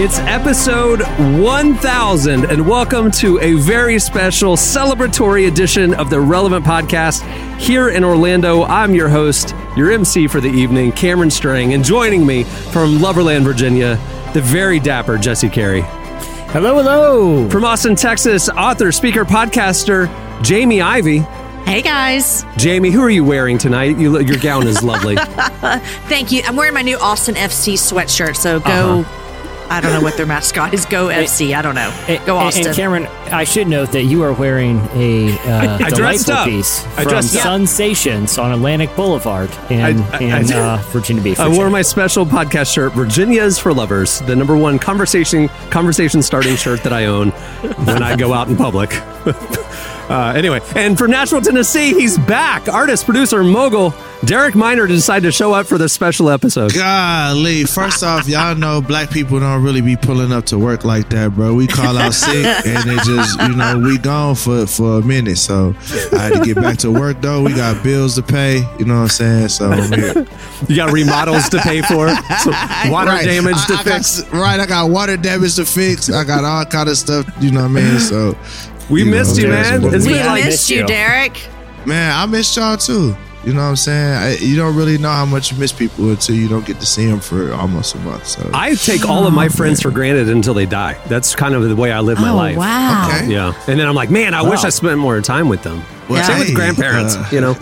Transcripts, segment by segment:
It's episode 1000, and welcome to a very special celebratory edition of the Relevant Podcast here in Orlando. I'm your host, your MC for the evening, Cameron Strang, and joining me from Loverland, Virginia, the very dapper Jesse Carey. Hello, hello. From Austin, Texas, author, speaker, podcaster, Jamie Ivey. Hey guys. Jamie, who are you wearing tonight? You, your gown is lovely. Thank you. I'm wearing my new Austin FC sweatshirt, so go. Uh-huh. I don't know what their mascot is. Go FC. I don't know. Go and- Austin. And Cameron, I should note that you are wearing a uh, I dressed delightful up. piece I from dressed up. Sensations on Atlantic Boulevard in, I- I- in I uh, Virginia Beach. I wore my special podcast shirt, Virginia's for Lovers, the number one conversation conversation starting shirt that I own when I go out in public. uh, anyway, and from Nashville, Tennessee, he's back. Artist, producer, mogul Derek Minor decided to show up for this special episode. Golly, first off, y'all know black people don't really be pulling up to work like that, bro. We call out sick and it just, you know, we gone for for a minute. So I had to get back to work though. We got bills to pay, you know what I'm saying? So. You got remodels to pay for, so water Right. damage to I- I got fix. right, I got water damage to fix. I got all kind of stuff, you know what I mean? So we you missed know, you, man. It's we we- been I like missed missed you, you. Derek. man, I missed y'all too. You know what I'm saying? I, you don't really know how much you miss people until you don't get to see them for almost a month. So I take all of my friends for granted until they die. That's kind of the way I live my oh life. wow. Okay. Yeah, and then I'm like, man, I wish I spent more time with them. Well, Same with grandparents, uh, you know.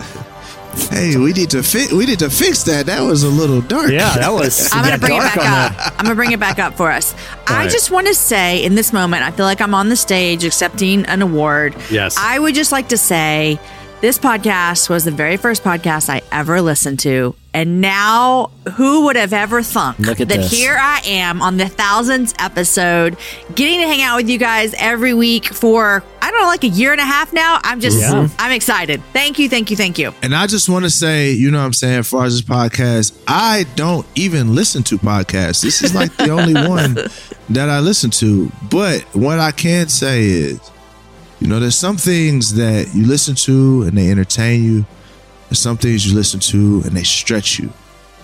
Hey, we need to fix. We need to fix that. That was a little dark. Yeah, that was. I'm gonna yeah, bring it back on up. I'm gonna bring it back up for us. I right. just want to say, in this moment, I feel like I'm on the stage accepting an award. Yes. I would just like to say, this podcast was the very first podcast I ever listened to, and now who would have ever thunk Look at that this. here I am on the thousandth episode, getting to hang out with you guys every week for I don't know, like a year and a half now. I'm just, Yeah. Mm-hmm. I'm excited. Thank you, thank you, thank you. And I just want to say, you know what I'm saying, as far as this podcast, I don't even listen to podcasts. This is like the only one that I listen to. But what I can say is, you know, there's some things that you listen to and they entertain you. There's some things you listen to and they stretch you.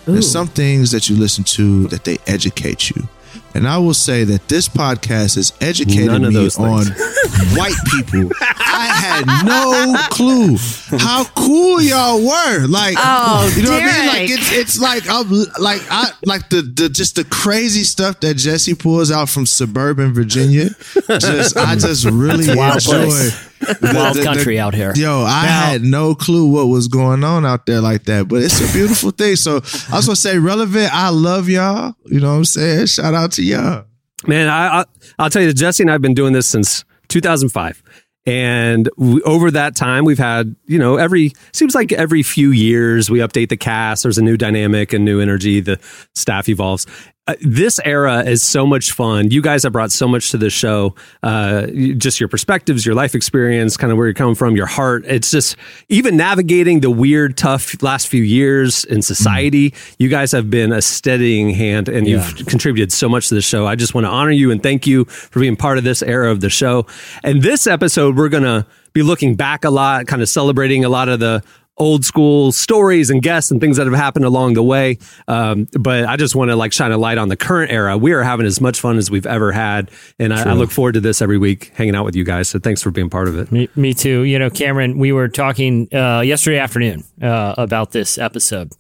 There's some things that you listen to that they educate you. And I will say that this podcast has educated me on white people. I had no clue how cool y'all were. Like, Oh, you know what I mean? Like it's it's like I'm like I like the the just the crazy stuff that Jesse pulls out from suburban Virginia. Just I just really wild enjoy place. The- Wild the- the- country out here. Yo, I Now- had no clue what was going on out there like that, but it's a beautiful thing. So I was gonna say, relevant. I love y'all. You know what I'm saying? Shout out to y'all. Man, I, I I'll tell you, Jesse and I have been doing this since 2005, and we, over that time, we've had you know every seems like every few years we update the cast. There's a new dynamic and new energy. The staff evolves. Uh, this era is so much fun. You guys have brought so much to the show. Uh, just your perspectives, your life experience, kind of where you're coming from, your heart. It's just even navigating the weird, tough last few years in society. You guys have been a steadying hand, and you've contributed so much to the show. I just want to honor you and thank you for being part of this era of the show. And this episode, we're going to be looking back a lot, kind of celebrating a lot of the old school stories and guests and things that have happened along the way. Um, but I just want to like shine a light on the current era. We are having as much fun as we've ever had. And I, I look forward to this every week, hanging out with you guys. So thanks for being part of it. Me, me too. You know, Cameron, we were talking uh, yesterday afternoon uh, about this episode.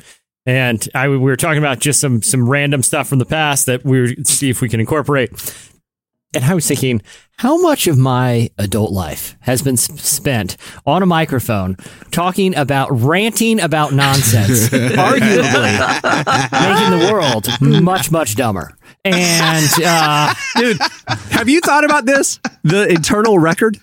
And I, we were talking about just some some random stuff from the past that we were see if we can incorporate. And I was thinking, how much of my adult life has been spent on a microphone talking about ranting about nonsense, arguably making the world much, much dumber. And uh, Dude, have you thought about this? The eternal record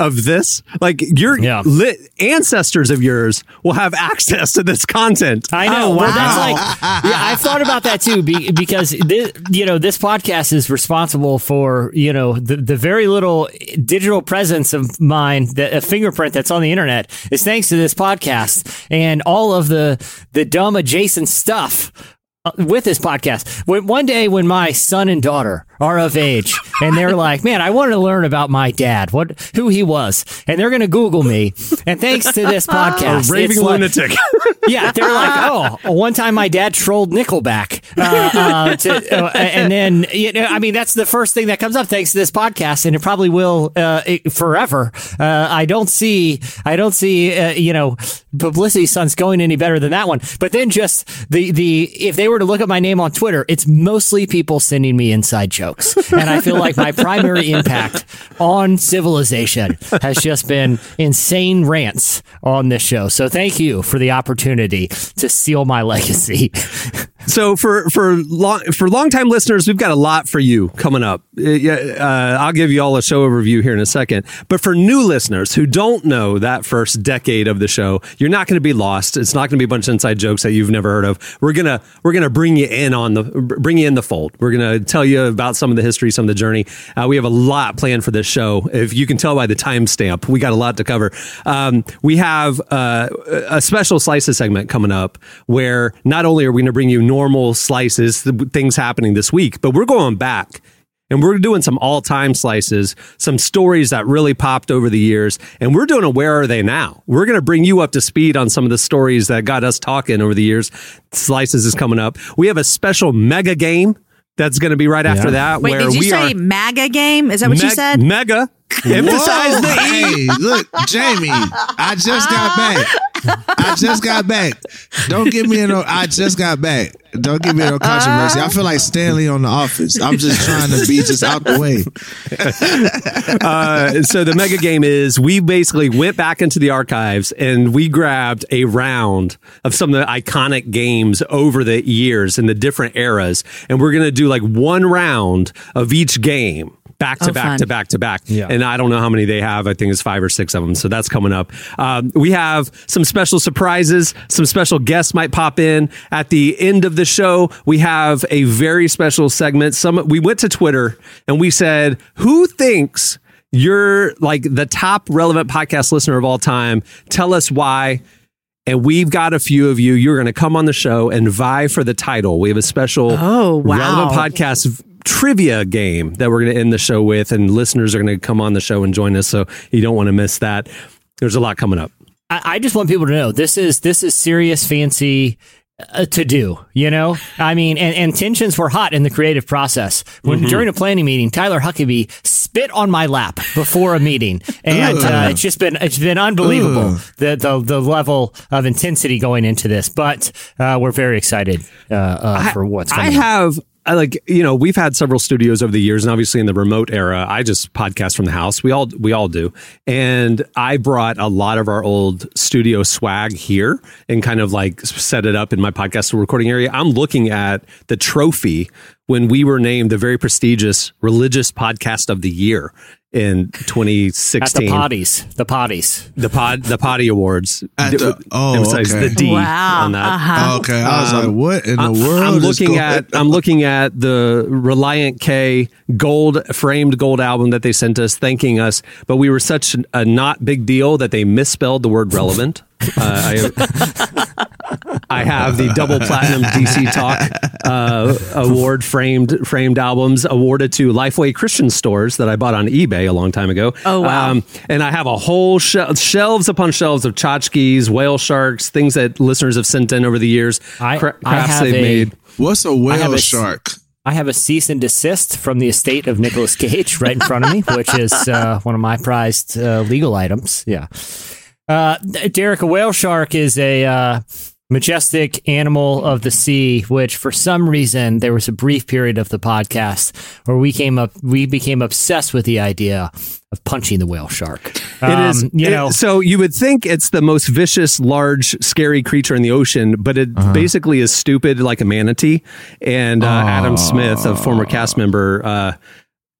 of this? Like your Yeah. lit ancestors of yours will have access to this content. I know. Oh, Well, wow. that's like, yeah, I've thought about that too, be, because this, you know, this podcast is responsible for, you know, the, the very little digital presence of mine, that a fingerprint that's on the internet is thanks to this podcast and all of the, the dumb adjacent stuff with this podcast. When, one day when my son and daughter are of age and they're like, man, I want to learn about my dad, what who he was, and they're going to Google me. And thanks to this podcast, a Raving it's like- lunatic. yeah, they're like, oh, one time my dad trolled Nickelback, uh, uh, to, uh, and then you know, I mean, that's the first thing that comes up thanks to this podcast, and it probably will uh, it, forever. Uh, I don't see, I don't see, uh, you know, publicity stunts going any better than that one. But then just the the if they were to look at my name on Twitter, it's mostly people sending me inside jokes, and I feel like my primary impact on civilization has just been insane rants on this show. So thank you for the opportunity to seal my legacy. So for for long for longtime listeners, we've got a lot for you coming up. Uh, uh, I'll give you all a show overview here in a second. But for new listeners who don't know that first decade of the show, you're not going to be lost. It's not going to be a bunch of inside jokes that you've never heard of. We're gonna we're gonna bring you in on the bring you in the fold. We're gonna tell you about some of the history, some of the journey. Uh, we have a lot planned for this show. If you can tell by the timestamp, we got a lot to cover. Um, we have uh, a special slices segment coming up where not only are we going to bring you normal slices, th- things happening this week, but we're going back and we're doing some all time slices, some stories that really popped over the years. And we're doing a Where Are They Now? We're going to bring you up to speed on some of the stories that got us talking over the years. Slices is coming up. We have a special mega game that's going to be right after that. Wait, where did you we say are MAGA game? Is that what you said? Mega. Emphasize the E. Hey, look, Jamie, I just got ah. back. I just got back. Don't give me no. I just got back. Don't give me no controversy. I feel like Stanley on The Office. I'm just trying to be just out the way. uh, so the mega game is we basically went back into the archives and we grabbed a round of some of the iconic games over the years in the different eras, and we're gonna do like one round of each game. Back to Oh, back fun. to back to back. Yeah. And I don't know how many they have. I think it's five or six of them. So that's coming up. Um, we have some special surprises. Some special guests might pop in at the end of the show. We have a very special segment. Some we went to Twitter and we said, "Who thinks you're like the top relevant podcast listener of all time? Tell us why." And we've got a few of you. You're going to come on the show and vie for the title. We have a special Oh, wow. relevant podcast v- trivia game that we're going to end the show with, and listeners are going to come on the show and join us. So you don't want to miss that. There's a lot coming up. I, I just want people to know this is this is serious, fancy. Uh, to do, you know, I mean, and, and tensions were hot in the creative process. When during a planning meeting, Tyler Huckabee spit on my lap before a meeting, and uh, it's just been it's been unbelievable the, the the level of intensity going into this. But uh, we're very excited uh, uh, for what's I coming. have. I like you know we've had several studios over the years, and obviously in the remote era, I just podcast from the house. We all we all do, and I brought a lot of our old studio swag here and kind of like set it up in my podcast recording area. I'm looking at the trophy when we were named the very prestigious religious podcast of the year in At the 2016. potties, the potties. the pod the potty awards At the- oh, emphasize okay. the D Wow. on that. Uh-huh. Okay, I was Um, like, what in the I'm- world? I'm looking at? I'm looking at the Relient K gold framed gold album that they sent us, thanking us. But we were such a not big deal that they misspelled the word relevant. Uh, I, I have the double platinum DC Talk uh, award framed framed albums awarded to Lifeway Christian stores that I bought on eBay a long time ago. Oh, wow. Um, and I have a whole shel- shelves upon shelves of tchotchkes, whale sharks, things that listeners have sent in over the years. I- cra- I crafts have they've a- made. What's a have whale a- shark? I have a cease and desist from the estate of Nicolas Cage right in front of me, which is uh, one of my prized uh, legal items. Yeah. Uh, Derek, a whale shark is a uh, majestic animal of the sea, which for some reason there was a brief period of the podcast where we came up, we became obsessed with the idea of punching the whale shark. It is, Um, you it- know, so you would think it's the most vicious, large, scary creature in the ocean, but it Uh-huh. basically is stupid like a manatee. And uh, Adam Smith, a former cast member, uh,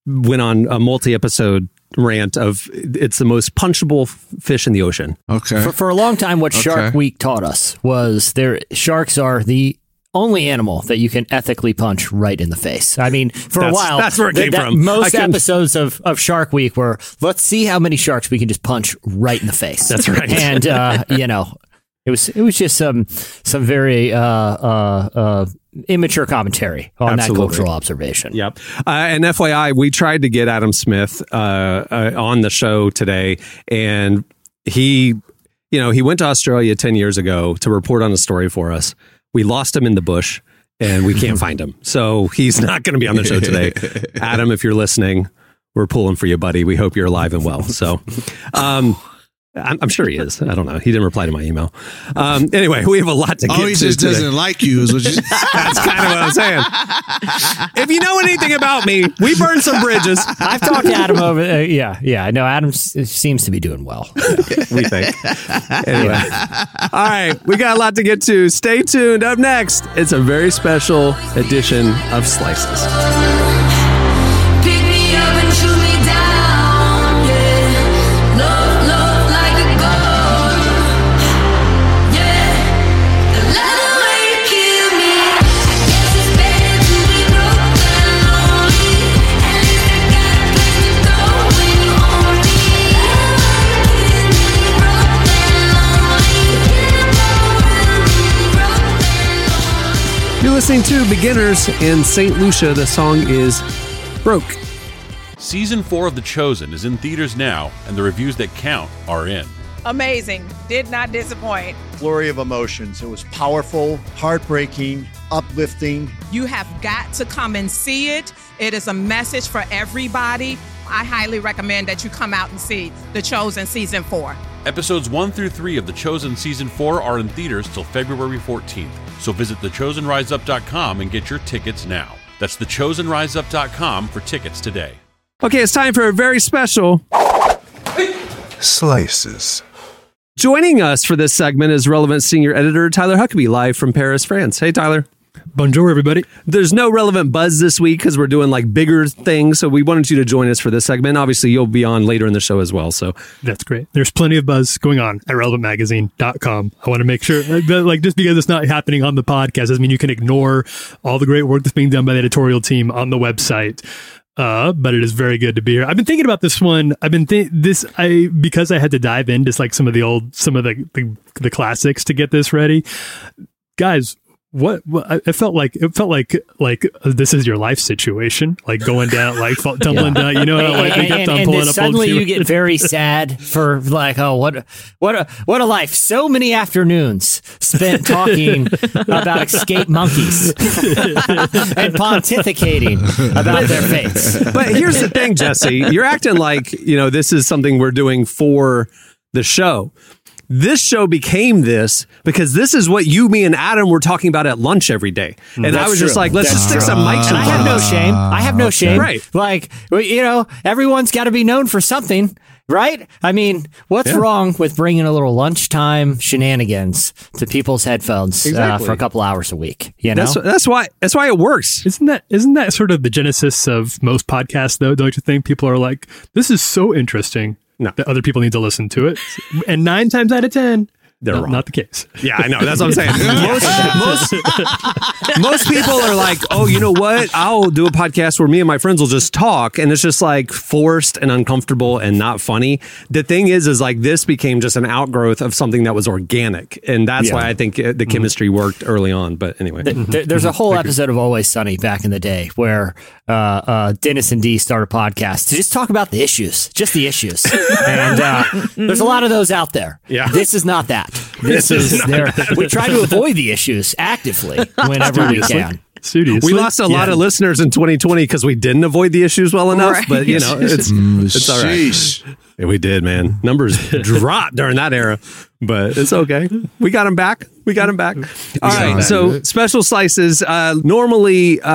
went on a multi-episode rant of it's the most punchable fish in the ocean. Okay. For, for a long time, what Shark Week taught us was there sharks are the only animal that you can ethically punch right in the face. I mean, for a while, that's where it th- came from. Most couldn't- episodes of, of Shark Week were let's see how many sharks we can just punch right in the face. That's right. And uh, you know, it was it was just some some very uh, uh, uh, immature commentary on Absolutely. that cultural observation. Yep. Uh, and FYI, we tried to get Adam Smith uh, uh, on the show today, and he, you know, he went to Australia 10 years ago to report on a story for us. We lost him in the bush and we can't find him. So he's not going to be on the show today. Adam, if you're listening, we're pulling for you, buddy. We hope you're alive and well. So, um, I'm, I'm sure he is. I don't know. He didn't reply to my email. Um, anyway, we have a lot to get to. Oh, he to just today. doesn't like you. Is what you, That's kind of what I'm saying. If you know anything about me, we burned some bridges. I've talked to Adam over. Uh, yeah, yeah. I know Adam s- seems to be doing well. we think. Anyway. All right. We got a lot to get to. Stay tuned. Up next, it's a very special edition of Slices. Listening to Beginners in St. Lucia. The song is Broke. Season 4 of The Chosen is in theaters now, and the reviews that count are in. amazing. Did not disappoint. flurry of emotions. It was powerful, heartbreaking, uplifting. You have got to come and see it. It is a message for everybody. I highly recommend that you come out and see The Chosen Season 4. Episodes 1 through 3 of The Chosen Season 4 are in theaters till February 14th, so visit thechosenriseup.com and get your tickets now. That's thechosenriseup.com for tickets today. Okay, it's time for a very special. Slices. Joining us for this segment is relevant senior editor Tyler Huckabee, live from Paris, France. Hey, Tyler. Bonjour, everybody. There's no relevant buzz this week because we're doing like bigger things. So we wanted you to join us for this segment. Obviously, you'll be on later in the show as well. So That's great. There's plenty of buzz going on at relevantmagazine.com. I want to make sure, like, that- like, just because it's not happening on the podcast doesn't mean you can ignore all the great work that's being done by the editorial team on the website. Uh, but it is very good to be here. I've been thinking about this one. I've been think this I because I had to dive into like some of the old some of the the, the classics to get this ready. Guys, what, what I- it felt like it felt like like uh, this is your life situation, like going down, like fall, tumbling down. You know, how, like we and, kept and- on and pulling then up. suddenly you get very sad for like, oh, what, what a, what a life! So many afternoons spent talking about escape monkeys and pontificating about their fates. but here's the thing, Jesse. You're acting like, you know, this is something we're doing for the show. This show became this because this is what you, me, and Adam were talking about at lunch every day. And I That's was just like, let's That's just stick true. some mics And I have no shame. I have no shame. Right. Like, you know, everyone's got to be known for something, right? I mean, what's wrong with bringing a little lunchtime shenanigans to people's headphones uh, for a couple hours a week? You know, That's, that's why that's why it works. Isn't that isn't that sort of the genesis of most podcasts though? Don't you think people are like, this is so interesting No. that other people need to listen to it? And nine times out of ten, They're not, wrong. not the case. Yeah, I know. That's what I'm saying. most, most, most people are like, oh, you know what? I'll do a podcast where me and my friends will just talk. And it's just like forced and uncomfortable and not funny. The thing is, is like this became just an outgrowth of something that was organic. And that's Yeah. why I think uh, the chemistry worked early on. But anyway. There- there's a whole episode of Always Sunny back in the day where uh, uh, Dennis and Dee start a podcast to just talk about the issues, just the issues. and uh, there's a lot of those out there. Yeah. This is not that. This is there. We try to avoid the issues actively whenever we can. Studiously. We lost a lot Yeah. of listeners in 2020 because we didn't avoid the issues well enough. Right. But, you know, it's, it's all right. Sheesh. Yeah, we did, man. Numbers dropped during that era, but it's okay. We got them back. We got them back. All right. back. So special slices. Uh, normally, uh,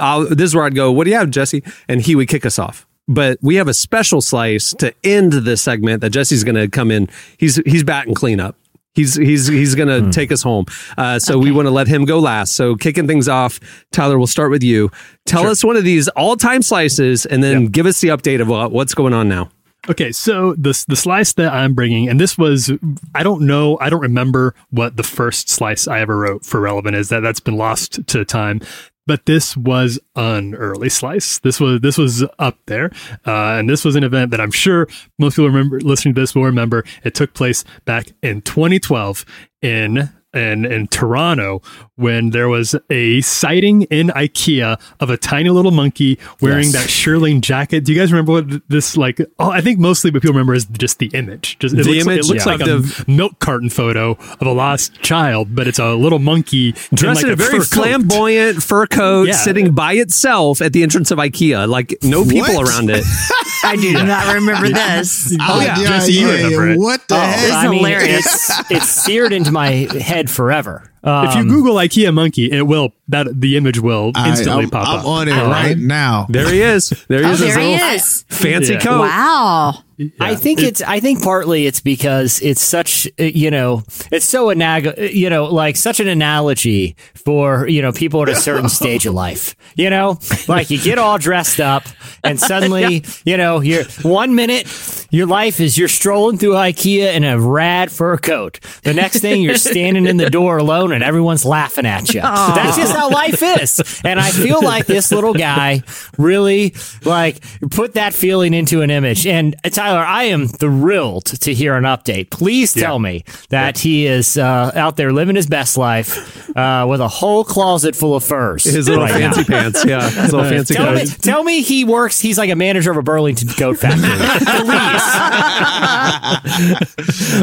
I'll, this is where I'd go. What do you have, Jesse? And he would kick us off. But we have a special slice to end this segment that Jesse's going to come in. He's he's batting cleanup. He's he's he's going to take us home. Uh, so we want to let him go last. So kicking things off, Tyler, we'll start with you. Tell us one of these all time slices, and then give us the update of what, what's going on now. Okay, so the the slice that I'm bringing, and this was I don't know, I don't remember what the first slice I ever wrote for relevant is. That that's been lost to time. But this was an early slice. This was this was up there, uh, and this was an event that I'm sure most people remember listening to this will remember. It took place back in 2012 in in, in Toronto when there was a sighting in IKEA of a tiny little monkey wearing Yes. that shearling jacket. Do you guys remember what this like? Oh, I think mostly what people remember is just the image. Just it The looks, image, it looks yeah. like Of a milk carton photo of a lost child, but it's a little monkey Dressed in, like a very fur coat. flamboyant fur coat, Yeah. sitting by itself at the entrance of IKEA, like no people What? around it. I do not remember this. Oh, yeah. Jesse, you remember it. What the Oh, heck? I mean, hilarious. it's, it's seared into my head forever. Um, If you Google IKEA monkey, it will that the image will instantly I'm, pop I'm up. on it All right now. There he is. There he Oh, is. his there he is. Fancy Yeah. coat. Wow. I think it's. I think partly it's because it's such. uh, You know, it's so anag. You know, like such an analogy for you know people at a certain stage of life. You know, like you get all dressed up, and suddenly you know you're one minute your life is you're strolling through IKEA in a rad fur coat. The next thing you're standing in the door alone, and everyone's laughing at you. That's just how life is. And I feel like this little guy really like put that feeling into an image. And uh, Tyler, I am thrilled to hear an update. Please tell me that he is uh, out there living his best life uh, with a whole closet full of furs. His little right now. fancy pants. Yeah. His little fancy Tell me, coat. tell me he works. He's like a manager of a Burlington Coat Factory. Please.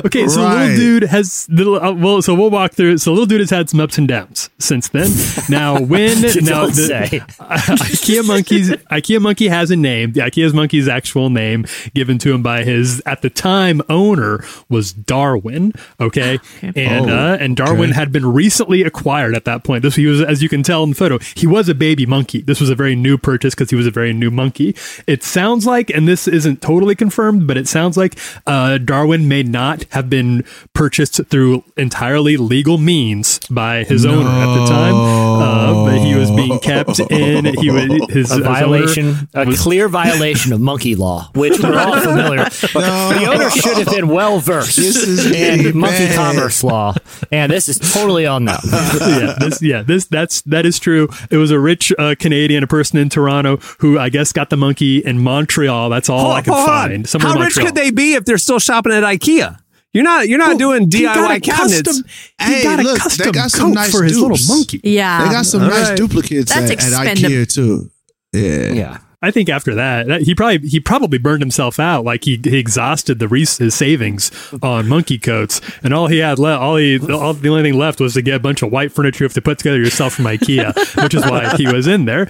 Okay, so Right. little dude has little. Uh, well, so we'll walk through. So little dude has had some ups and downs since then. Now, when now say. IKEA monkeys, IKEA monkey has a name. The IKEA's monkey's actual name given to him by his at the time owner was Darwin. Okay, and Oh, uh, and Darwin had been recently acquired at that point. This he was, as you can tell in the photo, he was a baby monkey. This was a very new purchase because he was a very new monkey. It sounds like, and this isn't totally confirmed, but it sounds like uh, Darwin may not have been purchased through entirely legal means by his owner at the time, uh, but he was being kept in. He was his a his violation, a was- clear violation of monkey law, which we're all familiar. with. The owner should have been well versed This is getting in monkey bad. commerce law, and this is totally on them. yeah, this, yeah, this that's that is true. It was a rich uh, Canadian, a person in Toronto, who I guess got the monkey in Montreal. That's all I could find. Somewhere How rich Montreal. could they be if they're still shopping at IKEA? You're not. You're not doing He got a DIY cabinets. custom- he Hey, got a look, they custom got some coat nice for his little monkey. Yeah. They got some All nice right. duplicates That's at, at expendab- IKEA too. Yeah. Yeah. I think after that, that- he probably he probably burned himself out. Like he, he exhausted the res- his savings on monkey coats, and all he had left, all he all the only thing left was to get a bunch of white furniture you have to put together yourself from IKEA, which is why he was in there.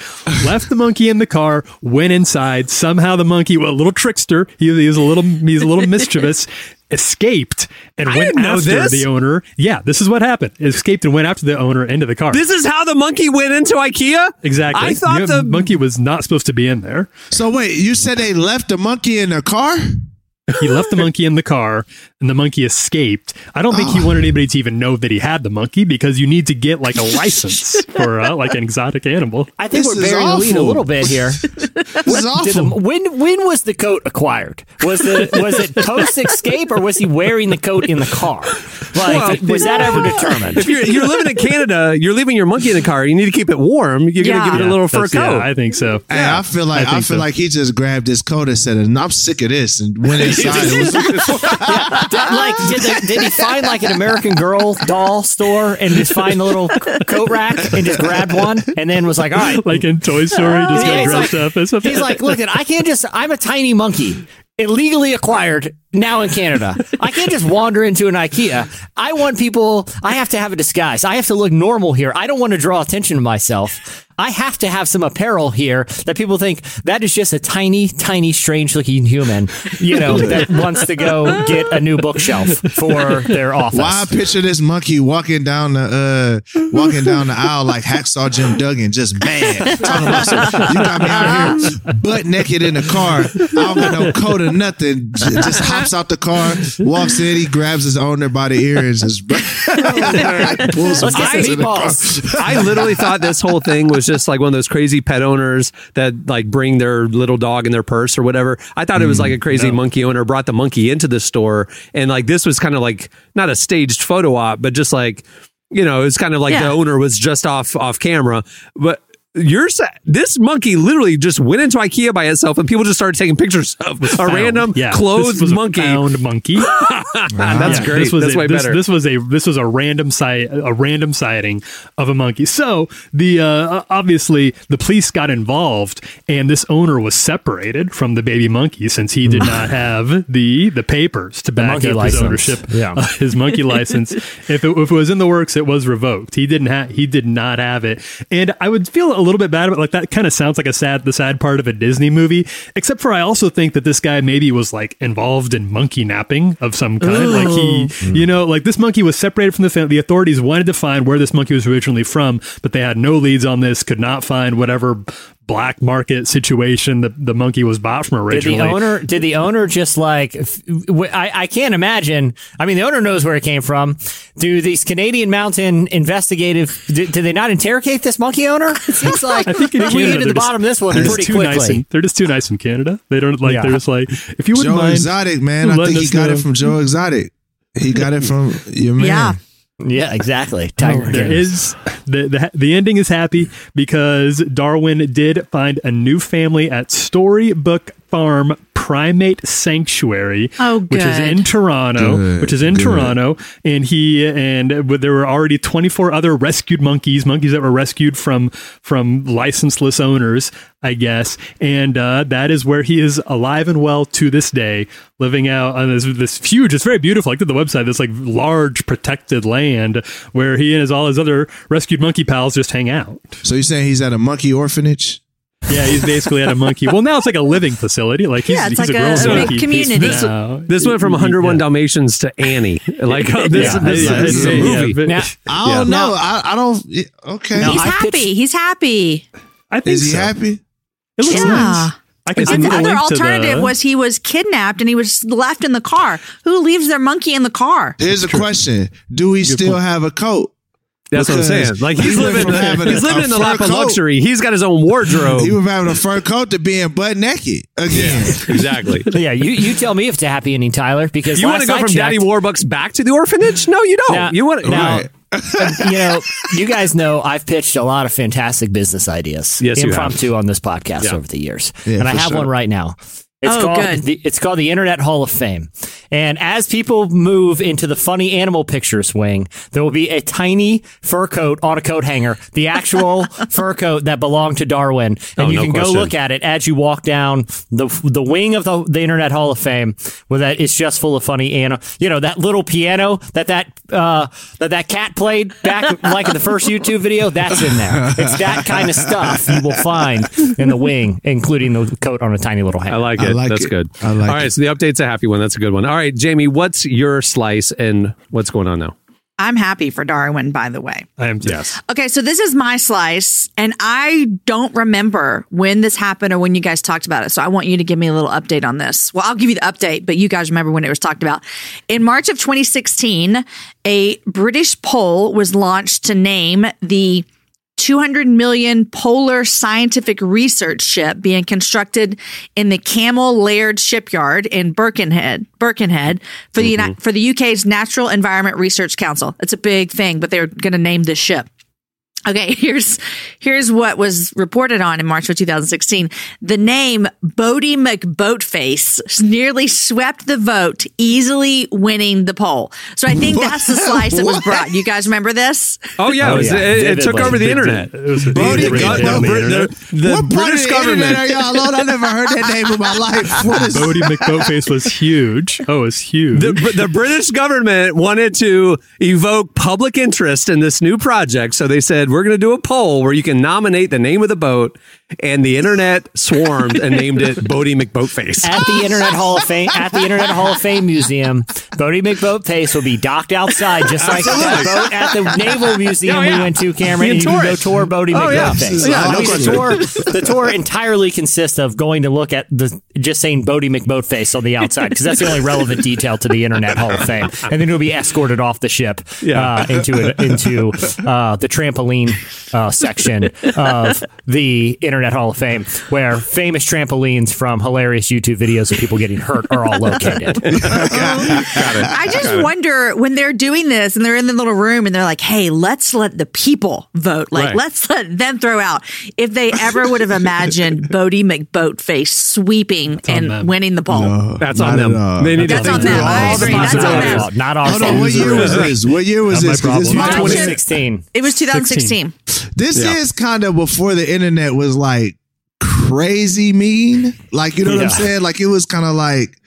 Left the monkey in the car, went inside. Somehow the monkey, well, a little trickster, he, he was a little he's a little mischievous. Escaped and I went didn't know after this. the owner. Yeah, this is what happened. Escaped and went after the owner into the car. This is how the monkey went into IKEA. exactly. I thought the the monkey was not supposed to be in there. So wait, you said they left the monkey in the car? he left the monkey in the car and the monkey escaped. I don't think he Ah. wanted anybody to even know that he had the monkey because you need to get like a license for uh, like an exotic animal. I think This we're is burying the lead a little bit here. This is Did the- when when was the coat acquired? Was the was it post escape or was he wearing the coat in the car? Like Well, was that ever determined? if you're you're living in Canada, you're leaving your monkey in the car. You need to keep it warm. You're Yeah. gonna give it a little fur That's- yeah, coat. I think so. Hey, I feel like I I, feel so. like he just grabbed his coat and said, "I'm sick of this," and went inside. It was- Did- ah. like did, the, did he find like an American Girl doll store and just find a little coat rack and just grabbed one and then was like, all right, Like in Toy Story, just Yeah, got he's dressed like- up as something. He's like, look, at I can't just. I'm a tiny monkey, illegally acquired now in Canada. I can't just wander into an IKEA. I want people. I have to have a disguise. I have to look normal here. I don't want to draw attention to myself. I have to have some apparel here that people think that is just a tiny, tiny, strange looking human, you know, that wants to go get a new bookshelf for their office. Why I picture this monkey walking down the uh walking down the aisle like hacksaw Jim Duggan, just bad. Talking about some, you got me out here butt naked in the car. I don't got no coat or nothing. Just hops out the car, walks in, he grabs his owner by the ear and just pulls him Let's get into the car. I literally thought this whole thing was just like one of those crazy pet owners that like bring their little dog in their purse or whatever. I thought it was mm, like a crazy monkey owner brought the monkey into the store and like this was kind of like not a staged photo op, but just like you know, it's kind of like Yeah. the owner was just off off camera, but. You're sa- this monkey literally just went into IKEA by itself, and people just started taking pictures of a Found. random Yeah, clothed this was a monkey. found monkey. That's Yeah, great. This was That's a, way this, better. This was a this was a random site a random sighting of a monkey. So the uh, obviously the police got involved, and this owner was separated from the baby monkey since he did not have the the papers to back up license. his ownership. Yeah. uh, his monkey license. If it, if it was in the works, it was revoked. He didn't have he did not have it, and I would feel a little bit bad about like that. Kind of sounds like a sad the sad part of a Disney movie. Except for I also think that this guy maybe was like involved in monkey napping of some kind. Like he, you know, like this monkey was separated from the family. The authorities wanted to find where this monkey was originally from, but they had no leads on this. Could not find whatever black market situation the, the monkey was bought from Did originally. the owner? Did the owner just like? I, I can't imagine. I mean, the owner knows where it came from. Do these Canadian Mountain investigative? Do, do they not interrogate this monkey owner? It's like I think in we Canada, get to the they're bottom of this one they're pretty just too nice quickly. in- they're just too nice in Canada. They don't like. Yeah. They're just like, if you wouldn't Joe mind, Exotic, man. I think he got know. it from Joe Exotic. He got it from your man. Yeah. Yeah, exactly. Oh Tiger There is the, the the ending is happy because Darwin did find a new family at Storybook Farm Primate Sanctuary, Oh, which is in Toronto, Good, which is in good. Toronto, and he and there were already 24 other rescued monkeys, monkeys that were rescued from from licenseless owners, I guess, and uh, that is where he is alive and well to this day, living out on this this huge. It's very beautiful. I looked at the website. This like large protected land where he and his all his other rescued monkey pals just hang out. So you're saying he's at a monkey orphanage? Yeah, he's basically at a monkey. Well, now it's like a living facility. Like he's, Yeah, it's he's like a grown a- a big monkey. community. He's now- This went from 101 Yeah. Dalmatians to Annie. Like oh, this, Yeah, this, yeah, this is a yeah, yeah, movie. but- Now, I don't Yeah. know. I, I don't. Okay. No, He's I happy. pitched- He's happy. I think Is he so. happy? It looks Yeah. nice. I can Is see it The the other alternative the- was he was kidnapped and he was left in the car. Who leaves their monkey in the car? Here's a question: Do we still have a coat? That's what I'm saying. Like he's he living, from having he's a- living a in the fur lap of luxury. He's got his own wardrobe. He was having a fur coat to being butt naked again. exactly. yeah, you, you tell me if it's a happy ending, Tyler. Because You want to go I from Daddy Warbucks back to the orphanage? No, you don't. Now- you want now- Right. Uh, you know, you guys know I've pitched a lot of fantastic business ideas, Yes, impromptu on this podcast Yeah. over the years, Yeah, and I have sure. one right now. It's Oh, called good. the, it's called the Internet Hall of Fame. And as people move into the funny animal pictures wing, there will be a tiny fur coat on a coat hanger, the actual fur coat that belonged to Darwin, and Oh, you no can question. go look at it as you walk down the the wing of the, the Internet Hall of Fame, where that it's just full of funny animal. You know that little piano that that uh, that that cat played back like in the first YouTube video. That's in there. It's that kind of stuff you will find in the wing, including the coat on a tiny little hanger. I like I it. like That's it. good. I like All right, it. so the update's a happy one. That's a good one. All right, Jamie, what's your slice and what's going on now? I'm happy for Darwin, by the way. I am too. Yes. Okay, so this is my slice, and I don't remember when this happened or when you guys talked about it. So I want you to give me a little update on this. Well, I'll give you the update, but you guys remember when it was talked about. In March of 2016, a British poll was launched to name the 200 million polar scientific research ship being constructed in the Cammell Laird shipyard in Birkenhead, Birkenhead for the Uni- mm-hmm. for the UK's Natural Environment Research Council. It's a big thing, but they're going to name this ship. Okay, here's here's what was reported on in March of 2016. The name Boaty McBoatface nearly swept the vote, easily winning the poll. So I think that's the slice that was brought. You guys remember this? Oh yeah, Oh, it, was, yeah. it, it took over the internet. It was Bodie big Mc- ring no, on the The what British of are government. y'all on? I never heard that name in my life. What is Boaty McBoatface was huge. Oh, it was huge. The, the British government wanted to evoke public interest in this new project, so they said we're going to do a poll where you can nominate the name of the boat, and the internet swarmed and named it Boaty McBoatface. at the Internet Hall of Fame at the Internet Hall of Fame Museum. Boaty McBoatface will be docked outside, just like that boat at the Naval Museum Oh, we yeah. went to, Cameron. You and can you can go tour Bodie Oh. McBoatface. Yeah, no the tour, the tour entirely consists of going to look at the just saying Boaty McBoatface on the outside because that's the only relevant detail to the Internet Hall of Fame, and then you'll be escorted off the ship Yeah. uh, into into uh, the trampoline trampoline uh, section of the Internet Hall of Fame, where famous trampolines from hilarious YouTube videos of people getting hurt are all located. I just wonder when they're doing this and they're in the little room and they're like, "Hey, let's let the people vote. Like, Right. let's let them throw out." If they ever would have imagined Boaty McBoatface sweeping and them. winning the poll, No, That's on them. They need That's to on them. through I all the agree. That's on them. Not our Hold on, fault. what year was this? What year was Not my this? 'Cause this problem. might- 2016. it was 2016. This Yeah. is kind of before the internet was like crazy mean. Like, you know what I'm saying? Like, it was kind of like,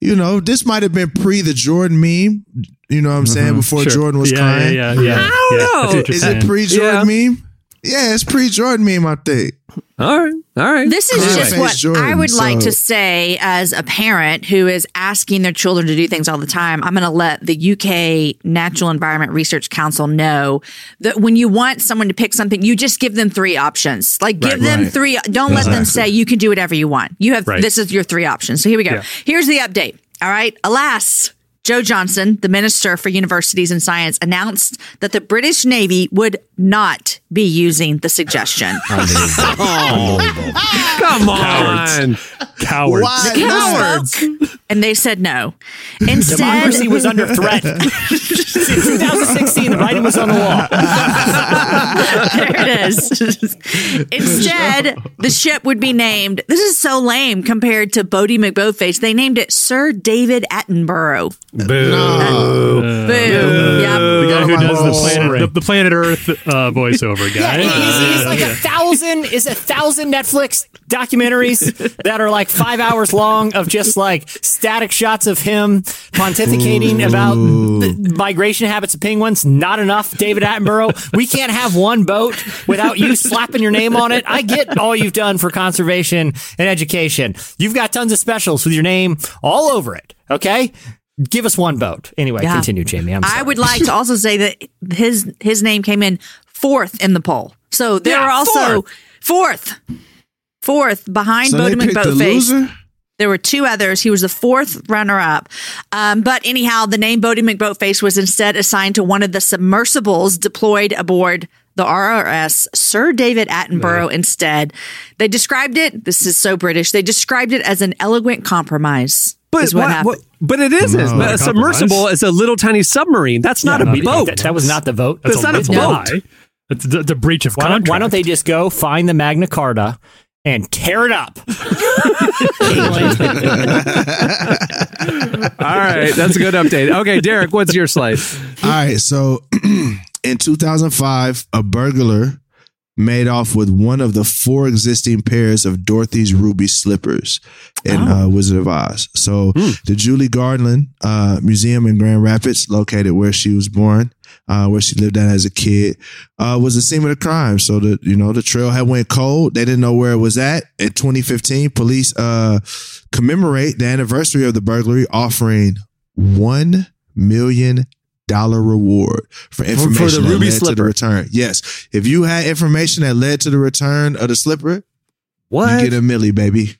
you know, this might have been pre the Jordan meme. You know what I'm saying? Mm-hmm. Before Sure. Jordan was yeah, crying. Yeah, yeah, yeah. I don't Yeah, know. what Is saying. it pre Jordan meme? Yeah, it's pre Jordan meme, I think. All right. All right. This is Anyway. just what Jordan, I would like to say as a parent who is asking their children to do things all the time. I'm going to let the UK Natural Environment Research Council know that when you want someone to pick something, you just give them three options. Like give them right. three. Don't let them say you can do whatever you want. You have Right. this is your three options. So here we go. Yeah. Here's the update. All right. Alas. Jo Johnson, the Minister for Universities and Science, announced that the British Navy would not be using the suggestion. Come on. Cowards. Why? They Cowards. and they said no. Instead, Democracy was under threat. See, 2016, the writing was on the wall. there it is. Instead, the ship would be named. This is so lame compared to Boaty McBoatface. They named it Sir David Attenborough. Boo. Boom. Yep. The guy who does the planet, the, the planet Earth uh, voiceover guy. He's, he's like a thousand, is a thousand Netflix documentaries that are like five hours long of just like static shots of him pontificating about the migration habits of penguins. Not enough, David Attenborough. We can't have one boat without you slapping your name on it. I get all you've done for conservation and education. You've got tons of specials with your name all over it. Okay. Give us one vote. Anyway, Yeah. continue, Jamie. I'm sorry. I would like to also say that his his name came in fourth in the poll. So there Yeah, were also fourth. Fourth behind So Bodie they picked the loser? There were two others. He was the fourth runner up. Um, but anyhow, the name Boaty McBoatface was instead assigned to one of the submersibles deployed aboard the RRS, Sir David Attenborough, instead. They described it, this is so British, they described it as an eloquent compromise. But is what, what- happened. what- but it isn't. No, a submersible compromise. is a little tiny submarine. That's not No, a we- boat. That, that was not the vote. That's not a It's boat. Lie. It's, it's a breach of Why don't, contract. why don't they just go find the Magna Carta and tear it up? All right, that's a good update. Okay, Derek, what's your slide? All right, so in 2005, a burglar made off with one of the four existing pairs of Dorothy's ruby slippers in uh, Wizard of Oz. So the Judy Garland uh, Museum in Grand Rapids, located where she was born, uh, where she lived at as a kid, uh, was the scene of the crime. So the you know the trail had went cold. They didn't know where it was at. In 2015, police uh, commemorate the anniversary of the burglary, offering one million dollar reward for information the that ruby led to the return. Yes, if you had information that led to the return of the slipper, What? you get a milli, baby.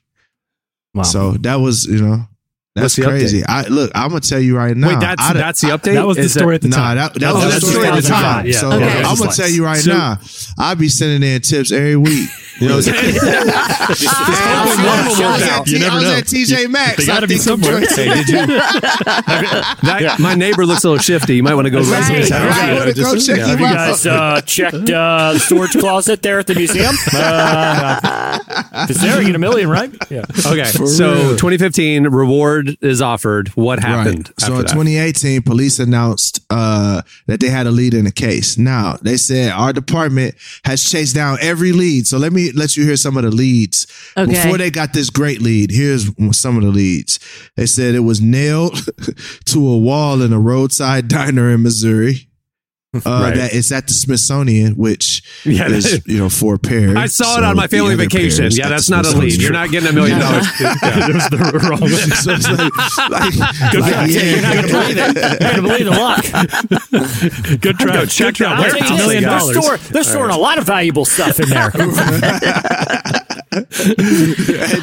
Wow. So that was you know that's the crazy. I look, I'm gonna tell you right now. Wait, that's I- that's the update. That was the Is story at the Nah, time. that, that Oh, was the story at the 2005. time. Yeah. So Okay. I'm gonna tell you right So- now, I'll be sending in tips every week. You know, what I'm saying? I was at You never know. TJ Maxx. They gotta I be think the somewhere. choice- Hey, did you? that, My neighbor looks a little shifty. You might want to go Right. raise his house. Right. You Go just- check yeah. him Have you guys uh, checked uh, the storage closet there at the museum? Uh, if it's there, you get a million, right? Yeah. Okay, so 2015 reward is offered. What happened? Right. So after in that? 2018, police announced uh, that they had a lead in the case. Now they said our department has chased down every lead. So let me let you hear some of the leads Okay. before they got this great lead. Here's some of the leads. They said it was nailed to a wall in a roadside diner in Missouri. Uh, Right. That it's at the Smithsonian, which Yeah, is you know four pairs. I saw it So on my family vacation. Yeah, that's not a lead. You're not getting a million dollars. That was the wrong one. So it's like, like, Good like, luck. yeah, You're not going to believe it. You're not going to believe the luck. Good try. check Good that. try. I'll Where's tell It's you a this, million they're, dollars. store, they're storing a lot of valuable stuff in there. and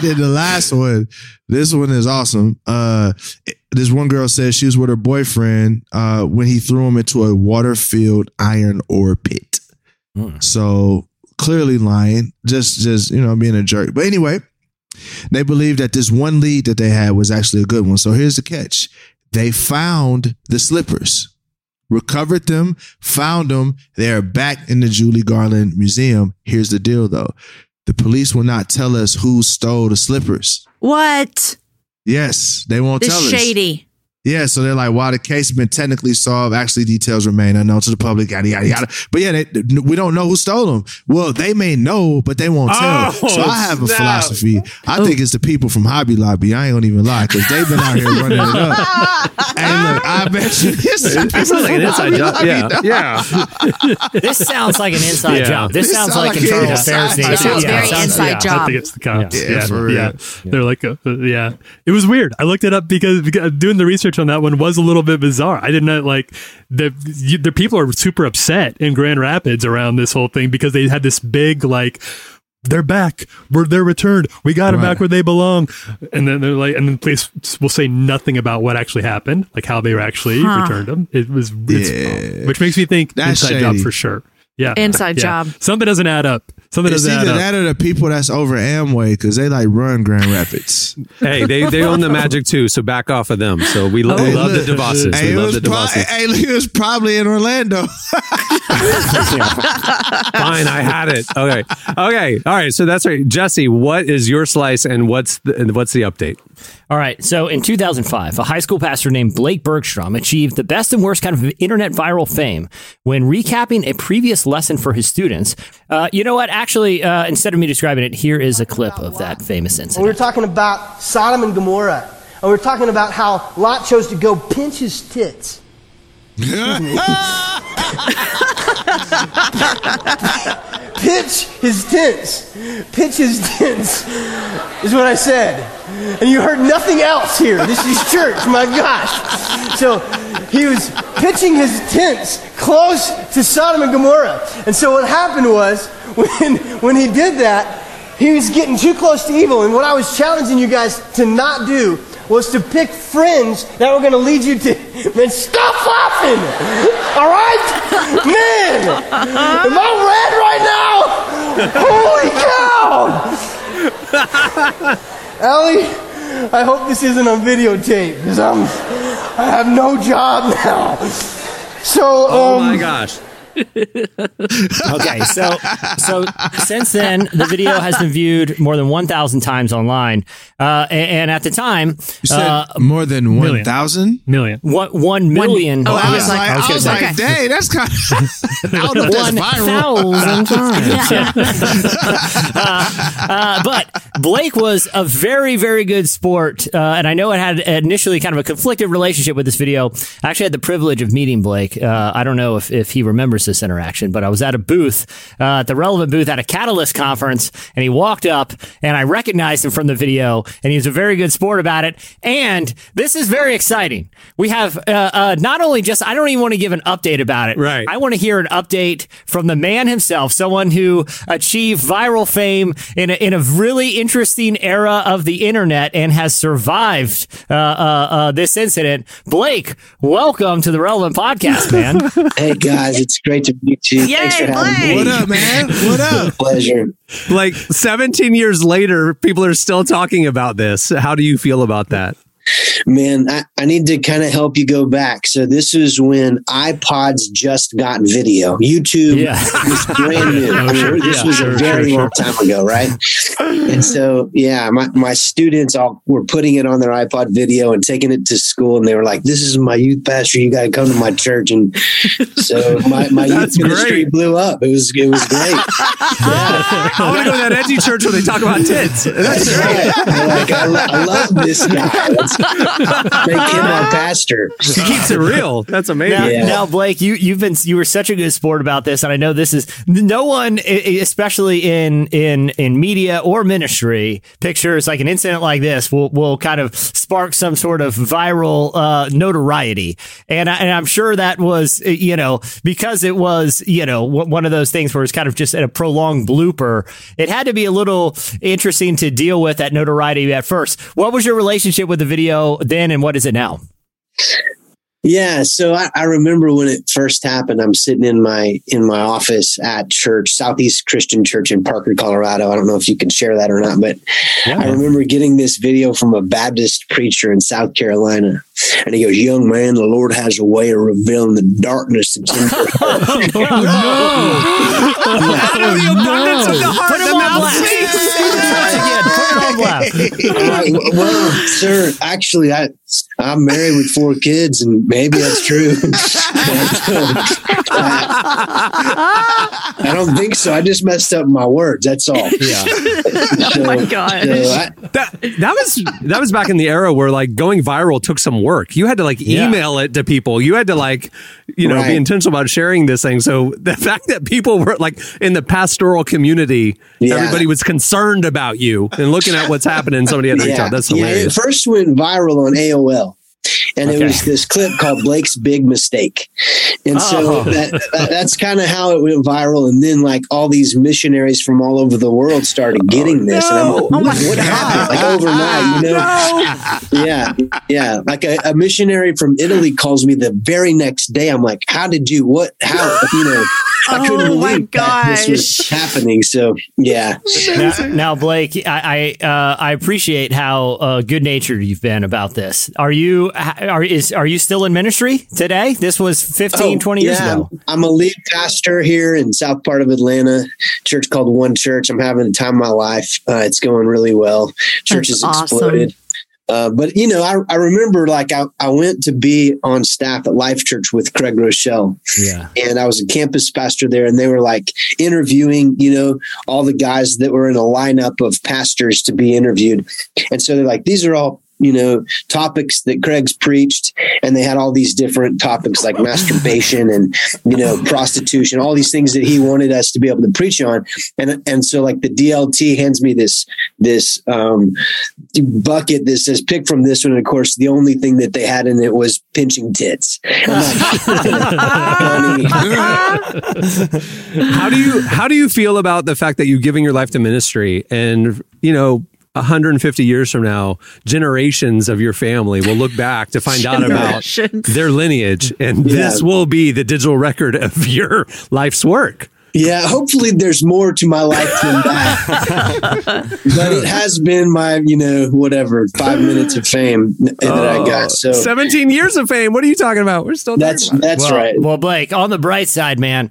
then the last one, this one is awesome. Uh, this one girl says she was with her boyfriend uh, when he threw him into a water-filled iron ore pit. So clearly lying, just just you know being a jerk. But anyway, they believe that this one lead that they had was actually a good one. So here's the catch: they found the slippers, recovered them, found them. They are back in the Judy Garland Museum. Here's the deal, though: the police will not tell us who stole the slippers. What? Yes, they won't This tell us. shady. Yeah, so they're like, while the case has been technically solved, actually details remain unknown to the public, yada yada yada. But yeah, they, we don't know who stole them. Well, they may know, but they won't tell. Oh, so I have a snap. philosophy. I think it's the people from Hobby Lobby. I ain't gonna even lie, because they've been out here running it up. and look, I bet you this It sounds like an inside job. Yeah, yeah. This sounds like an inside Yeah. job. This, This sounds sounds like like internal affairs. thing. It sounds Yeah, very it inside yeah, I think it's the cops. Yeah, Yeah, for yeah. real. They're like, uh, uh, yeah. It was weird. I looked it up because, because doing the research on that one was a little bit bizarre. I didn't know, like the the people are super upset in Grand Rapids around this whole thing because they had this big like. They're back. We're they're returned. We got them back where they belong. And then they're like, and then police will say nothing about what actually happened, like how they were actually Huh. returned them. It was, it's, Yeah. which makes me think That's inside job for sure. Yeah, Inside Yeah. job. Something doesn't add up. Something It's doesn't add either up. that or the people that's over Amway because they like run Grand Rapids. Hey, they, they own the Magic too, so back off of them. So we, lo- we love look. the DeVosses. Hey, we love was the pro- DeVosses. hey, it was probably in Orlando. Fine, I had it. Okay, okay, all right. So that's right, Jesse. What is your slice, and what's the, and what's the update? All right. So in 2005, a high school pastor named Blake Bergstrom achieved the best and worst kind of internet viral fame when recapping a previous lesson for his students. Uh, you know what? Actually, uh, instead of me describing it, here is a clip of that famous And we were talking about Sodom and Gomorrah. And we were talking about how Lot chose to go pinch his tits. pinch his tits. Pinch his tits is what I said. And you heard nothing else here. This is church, my gosh. So he was pitching his tents close to Sodom and Gomorrah. And so what happened was, when, when he did that, he was getting too close to evil. And what I was challenging you guys to not do was to pick friends that were going to lead you to. Man, stop laughing! All right? Man! Am I red right now? Holy cow! Allie, I hope this isn't on videotape because I'm. I have no job now. So, um, Oh my gosh! Okay, so so since then, the video has been viewed more than 1,000 times online, uh, a- and, at the time, You said uh, more than million. 1,000? Million. one, one million. Oh, I I was was like- like, I gonna was say- like, dang, that's kind of. I don't know if that's One viral. thousand times. uh, but Blake was a very, very good sport, uh, and I know it had initially kind of a conflicted relationship with this video. I actually had the privilege of meeting Blake. Uh, I don't know if, if he remembers this interaction, but I was at a booth, uh, at the relevant booth at a Catalyst conference, and he walked up, and I recognized him from the video, and he was a very good sport about it. And this is very exciting. We have uh, uh, not only just I don't even want to give an update about it. Right. I want to hear an update from the man himself, someone who achieved viral fame in a, in a really interesting era of the internet and has survived uh, uh, uh, this incident. Blake, welcome to the Relevant Podcast, man. Hey guys, it's great to meet you. Yay, Thanks for having Blake. me. What up, man? What up? Pleasure. Like 17 years later, people are still talking about this. How do you feel about that? Man, I, I need to kind of help you go back. So this is when iPods just got video. YouTube Yeah. was brand new. Oh, I mean, this Yeah, was sure, a very sure, long time ago, right? And so, yeah, my, my students all were putting it on their iPod video and taking it to school. And they were like, this is my youth pastor. You got to come to my church. And so my, my youth That's ministry great. blew up. It was, it was great. I want to go to that edgy church where they talk about tits. That's That's right. They're like, I, lo- I love this guy. Let's make him our pastor. He keeps it real. That's amazing. Now, Yeah. now, Blake, you you've been you were such a good sport about this, and I know this is no one, especially in in in media or ministry, pictures like an incident like this will will kind of spark some sort of viral uh, notoriety, and I, and I'm sure that was you know because it was you know one of those things where it's kind of just a prolonged blooper. It had to be a little interesting to deal with that notoriety at first. What was your relationship with the video then, and what is it now? Yeah, so I, I remember when it first happened. I'm sitting in my in my office at church, Southeast Christian Church in Parker, Colorado. I don't know if you can share that or not, but I remember getting this video from a Baptist preacher in South Carolina, and he goes, "Young man, the Lord has a way of revealing the darkness that's in your heart." Oh, Out of the abundance of the heart, Put him the on mouth blast. speaks. Put it on blast. Well, sir, actually, I I'm married with four kids, and maybe that's true. I don't think so. I just messed up my words. That's all. Yeah. oh my gosh. So I- That, that was that was back in the era where like going viral took some work. You had to like Yeah. email it to people. You had to like you know be intentional about sharing this thing. So the fact that people were like in the pastoral community, Yeah. everybody was concerned about you and looking at what's happening. Somebody had to reach out. That's Yeah, it hilarious. first went viral on AOL. And it was this clip called Blake's Big Mistake. And so Oh. that, that, that's kind of how it went viral. And then, like, all these missionaries from all over the world started getting this. And I'm like, Oh what, my happened? Like, overnight, you know? Yeah. Yeah. Like, a, a missionary from Italy calls me the very next day. I'm like, how did you, what, how, you know? I couldn't Oh my believe that this was happening. So, yeah. Now, now, Blake, I I, uh, I appreciate how uh, good natured you've been about this. Are you are is are you still in ministry today? This was 15, 20 years Oh, yeah, ago. I'm a lead pastor here in south part of Atlanta, church called One Church. I'm having the time of my life. Uh, it's going really well. Church That's has awesome. exploded. Uh, but you know, I, I remember like I, I went to be on staff at Life Church with Craig Groeschel, Yeah. and I was a campus pastor there, and they were like interviewing, you know, all the guys that were in a lineup of pastors to be interviewed, and so they're like, these are all you know topics that Craig's preached, and they had all these different topics like masturbation and you know prostitution, all these things that he wanted us to be able to preach on, and and so like the DLT hands me this this um, bucket that says pick from this one, and of course the only thing that they had in it was pinching tits. How do you how do you feel about the fact that you giving your life to ministry? And you know 150 years from now generations of your family will look back to find out about their lineage and this will be the digital record of your life's work Yeah, hopefully there's more to my life than that. but it has been my, you know, whatever, five minutes of fame that I oh, got. So 17 years of fame what are you talking about we're still that's about that's well, right. Well, Blake, on the bright side, man.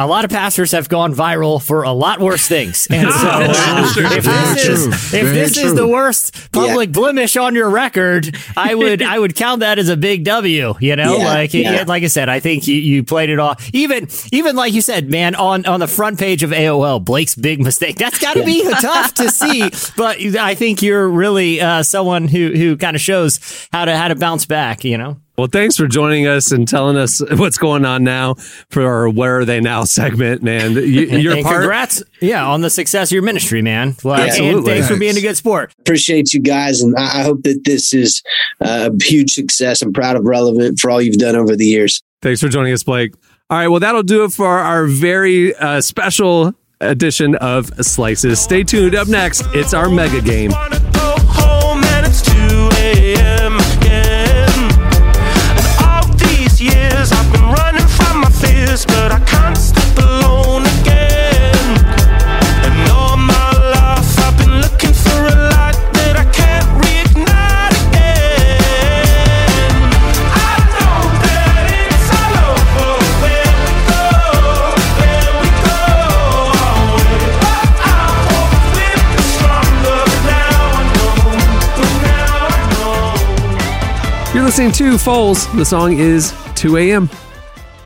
A lot of pastors have gone viral for a lot worse things, and so uh, if this is if this is the worst public blemish on your record, I would I would count that as a big W. You know, Yeah, like yeah. like I said, I think you, you played it off. Even even like you said, man, on on the front page of AOL, Blake's big mistake. That's got to be tough to see, but I think you're really uh, someone who who kind of shows how to how to bounce back. You know. Well thanks for joining us and telling us what's going on now for our where are they now segment man you, you're and part congrats, yeah, on the success of your ministry, man. Like, and Absolutely. thanks for being a good sport. Appreciate you guys, and I, I hope that this is uh, a huge success. I'm proud of Relevant for all you've done over the years. Thanks for joining us, Blake. All right, well, that'll do it for our very uh, special edition of Slices. Stay tuned. Up next, it's our mega game. Listening to Foals. The song is 2 a.m.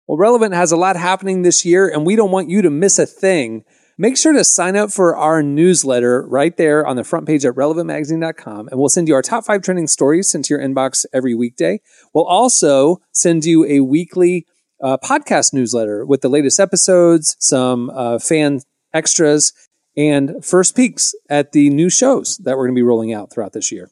Well, Relevant has a lot happening this year, and we don't want you to miss a thing. Make sure to sign up for our newsletter right there on the front page at relevantmagazine.com, and we'll send you our top five trending stories sent to your inbox every weekday. We'll also send you a weekly uh, podcast newsletter with the latest episodes, some uh, fan extras, and first peeks at the new shows that we're going to be rolling out throughout this year.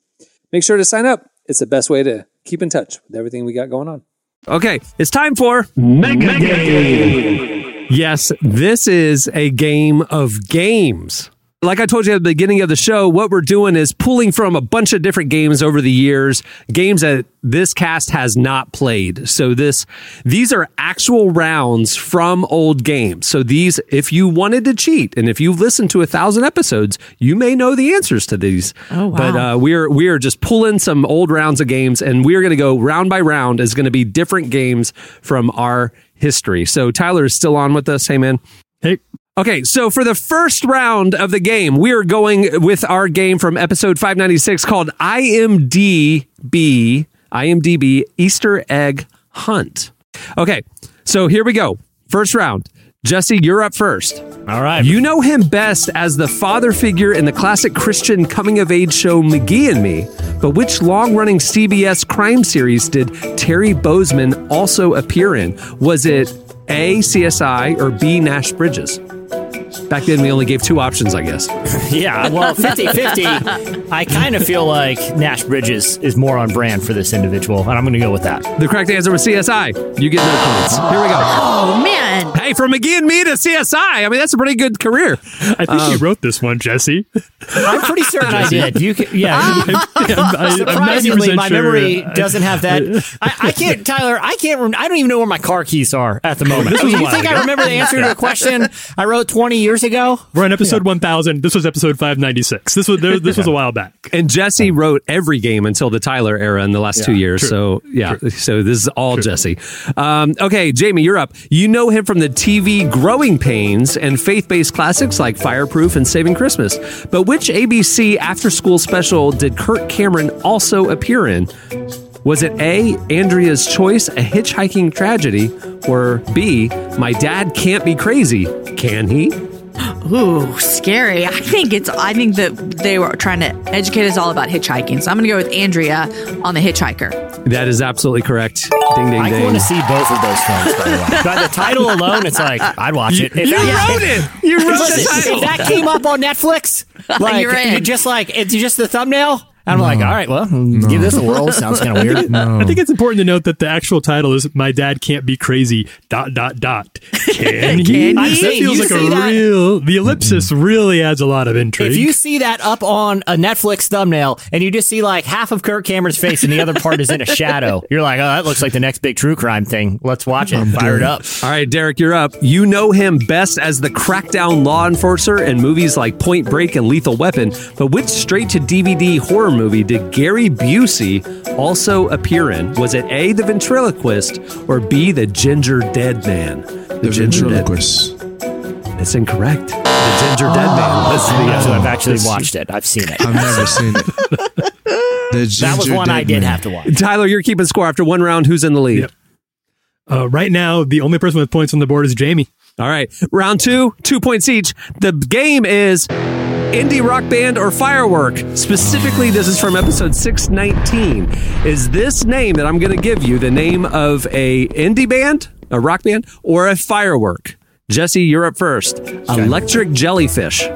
Make sure to sign up. It's the best way to keep in touch with everything we got going on. Okay, it's time for Mega Game. Yes, this is a game of games. Like I told you at the beginning of the show, what we're doing is pulling from a bunch of different games over the years, games that this cast has not played. So this, these are actual rounds from old games. So these, if you wanted to cheat and if you've listened to a thousand episodes, you may know the answers to these. Oh, wow. But uh, we're we are just pulling some old rounds of games, and we're going to go round by round. Is going to be different games from our history. So Tyler is still on with us. Hey man. Hey. Okay, so for the first round of the game, we are going with our game from episode 596 called IMDb IMDb Easter Egg Hunt. Okay, so here we go. First round. Jesse, you're up first. All right. You know him best as the father figure in the classic Christian coming of age show McGee and Me. But which long running CBS crime series did Terry Bozeman also appear in? Was it A, CSI, or B, Nash Bridges? Back then, we only gave two options, I guess. Yeah, well, 50 50. I kind of feel like Nash Bridges is more on brand for this individual, and I'm going to go with that. The correct answer was CSI. You get no points. Here we go. Oh man. Hey, from McGee and me to CSI. I mean, that's a pretty good career. I think you wrote this one, Jesse. I'm pretty certain I did. You can, yeah. I, I'm Surprisingly, 90% my sure. memory doesn't have that. I, I can't, Tyler. I can't. Rem- I don't even know where my car keys are at the moment. This was Do you think I remember the answer to a question I wrote 20 years ago? We're on episode 1000. This was episode 596. This was this was a while back. And Jesse wrote every game until the Tyler era in the last two years. true. So yeah, so this is all Jesse. Um, okay, Jamie, you're up. You know him from the TV Growing Pains and faith-based classics like Fireproof and Saving Christmas. But which ABC after-school special did Kirk Cameron also appear in? Was it A, Andrea's Choice, a hitchhiking tragedy, or B, My Dad Can't Be Crazy? Can he? Ooh, scary. I think it's. I think that they were trying to educate us all about hitchhiking. So I'm going to go with Andrea on the hitchhiker. That is absolutely correct. Ding, ding, I ding. I want to see both of those films, by the way. By the title alone, it's like, I'd watch it. If You that- wrote it. You wrote the title. If that came up on Netflix, like, You're in. you just like, it's just the thumbnail. I'm like, all right, well, give this a whirl. Sounds kind of weird. I think it's important to note that the actual title is "My Dad Can't Be Crazy." Dot dot dot. Can he? Can That feels You like a that? real. The ellipsis mm-hmm. really adds a lot of intrigue. If you see that up on a Netflix thumbnail and you just see like half of Kirk Cameron's face and the other part is in a shadow, you're like, oh, that looks like the next big true crime thing. Let's watch it. Fire it up. All right, Derek, you're up. You know him best as the crackdown law enforcer in movies like Point Break and Lethal Weapon, but which straight to DVD horror movie did Gary Busey also appear in? Was it A, the ventriloquist, or B, the ginger dead man? The ventriloquist. It's incorrect. The ginger dead man. That's the, So uh, I've actually watched it. I've seen it. I've never seen it. The That was ginger one I did man. have to watch. Tyler, you're keeping score after one round. Who's in the lead? Yep. Uh, right now, the only person with points on the board is Jamie. All right. Round two, two points each. The game is indie rock band or firework. Specifically, this is from episode 619. Is this name that I'm going to give you the name of a indie band, a rock band, or a firework? Jesse, you're up first. Electric Jellyfish.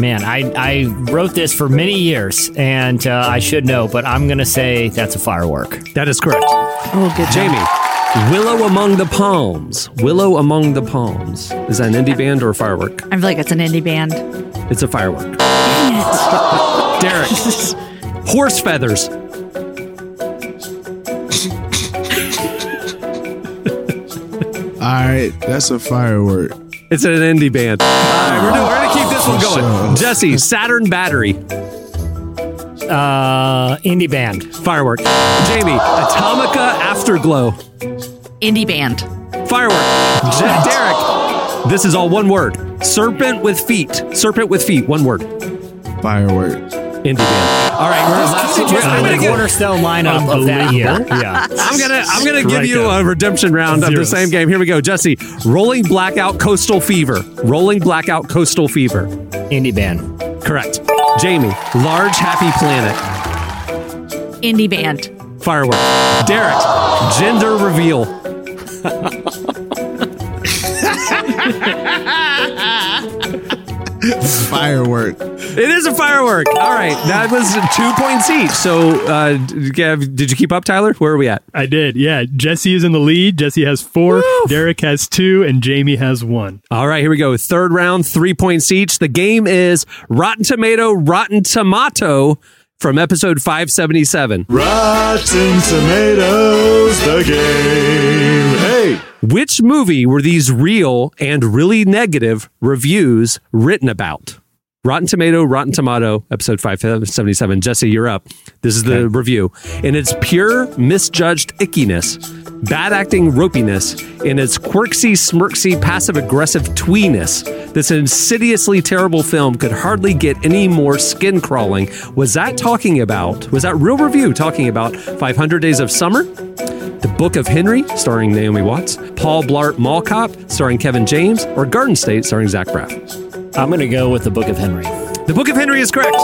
Man, I, I wrote this for many years and uh, I should know, but I'm going to say that's a firework. That is correct. Oh, good. Jamie. Willow Among the Palms. Willow Among the Palms. Is that an indie band or a firework? I feel like it's an indie band. It's a firework. Derek. Horse feathers. All right, that's a firework. It's an indie band. All right, we're, doing, we're gonna keep this one going. Jesse, Saturn Battery, Uh, indie band. firework. Jamie, Atomica Afterglow, Indie band. firework. Je- Derek, this is all one word. Serpent with feet. Serpent with feet. One word. Firework. Indie band. All right, we're last. Just we're- I'm the gonna give. cornerstone lineup of that year. Yeah. I'm gonna I'm gonna give Strike you out. a redemption round of the Zeros. same game. Here we go, Jesse. Rolling blackout coastal fever. Rolling blackout coastal fever. Indie band. Correct. Jamie, large happy planet. Indie band. Firework. Derek, gender reveal. firework. It is a firework. All right, that was two points each. So, uh, Gav, did you keep up, Tyler? Where are we at? I did. Yeah. Jesse is in the lead. Jesse has four. Derek has two, and Jamie has one. All right, here we go. Third round, three points each. The game is Rotten Tomato, Rotten Tomato from episode 577. Rotten Tomatoes, the game. Hey! Which movie were these real and really negative reviews written about? Rotten Tomato, Rotten Tomato, episode 577. Jesse, you're up. This is the review. In its pure, misjudged ickiness, bad acting ropiness, in its quirksy, smirksy, passive aggressive tweeness, this insidiously terrible film could hardly get any more skin crawling. Was that talking about, was that real review talking about 500 Days of Summer? The Book of Henry, starring Naomi Watts, Paul Blart Mall Cop, starring Kevin James, or Garden State, starring Zach Braff? I'm going to go with the Book of Henry. The Book of Henry is correct.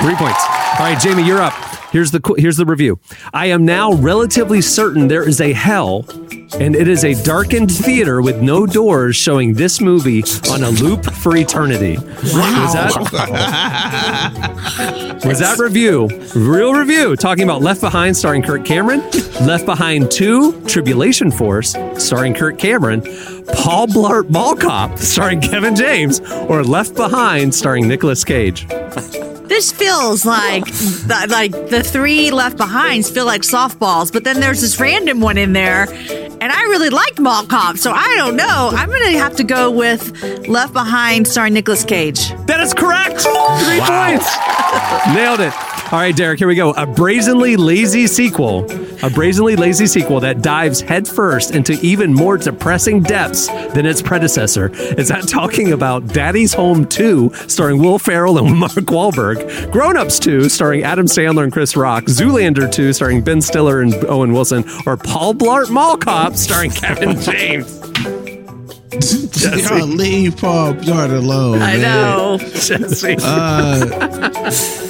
Three points. All right, Jamie, you're up. Here's the here's the review. I am now relatively certain there is a hell, and it is a darkened theater with no doors, showing this movie on a loop for eternity. Was that was that review? Real review talking about Left Behind, starring Kirk Cameron, Left Behind Two, Tribulation Force, starring Kirk Cameron, Paul Blart Mall Cop, starring Kevin James, or Left Behind, starring Nicolas Cage. This feels like the, like the three left behinds feel like softballs, but then there's this random one in there, and I really liked Mall Cop, so I don't know. I'm gonna have to go with Left Behind, starring Nicolas Cage. That is correct. Three points. Nailed it. All right, Derek, here we go. A brazenly lazy sequel. A brazenly lazy sequel that dives headfirst into even more depressing depths than its predecessor. Is that talking about Daddy's Home 2, starring Will Ferrell and Mark Wahlberg, Grown Ups 2, starring Adam Sandler and Chris Rock, Zoolander 2, starring Ben Stiller and Owen Wilson, or Paul Blart Mall Cop, starring Kevin James? Y'all leave Paul Blart alone. I man. know. Jesse. Uh,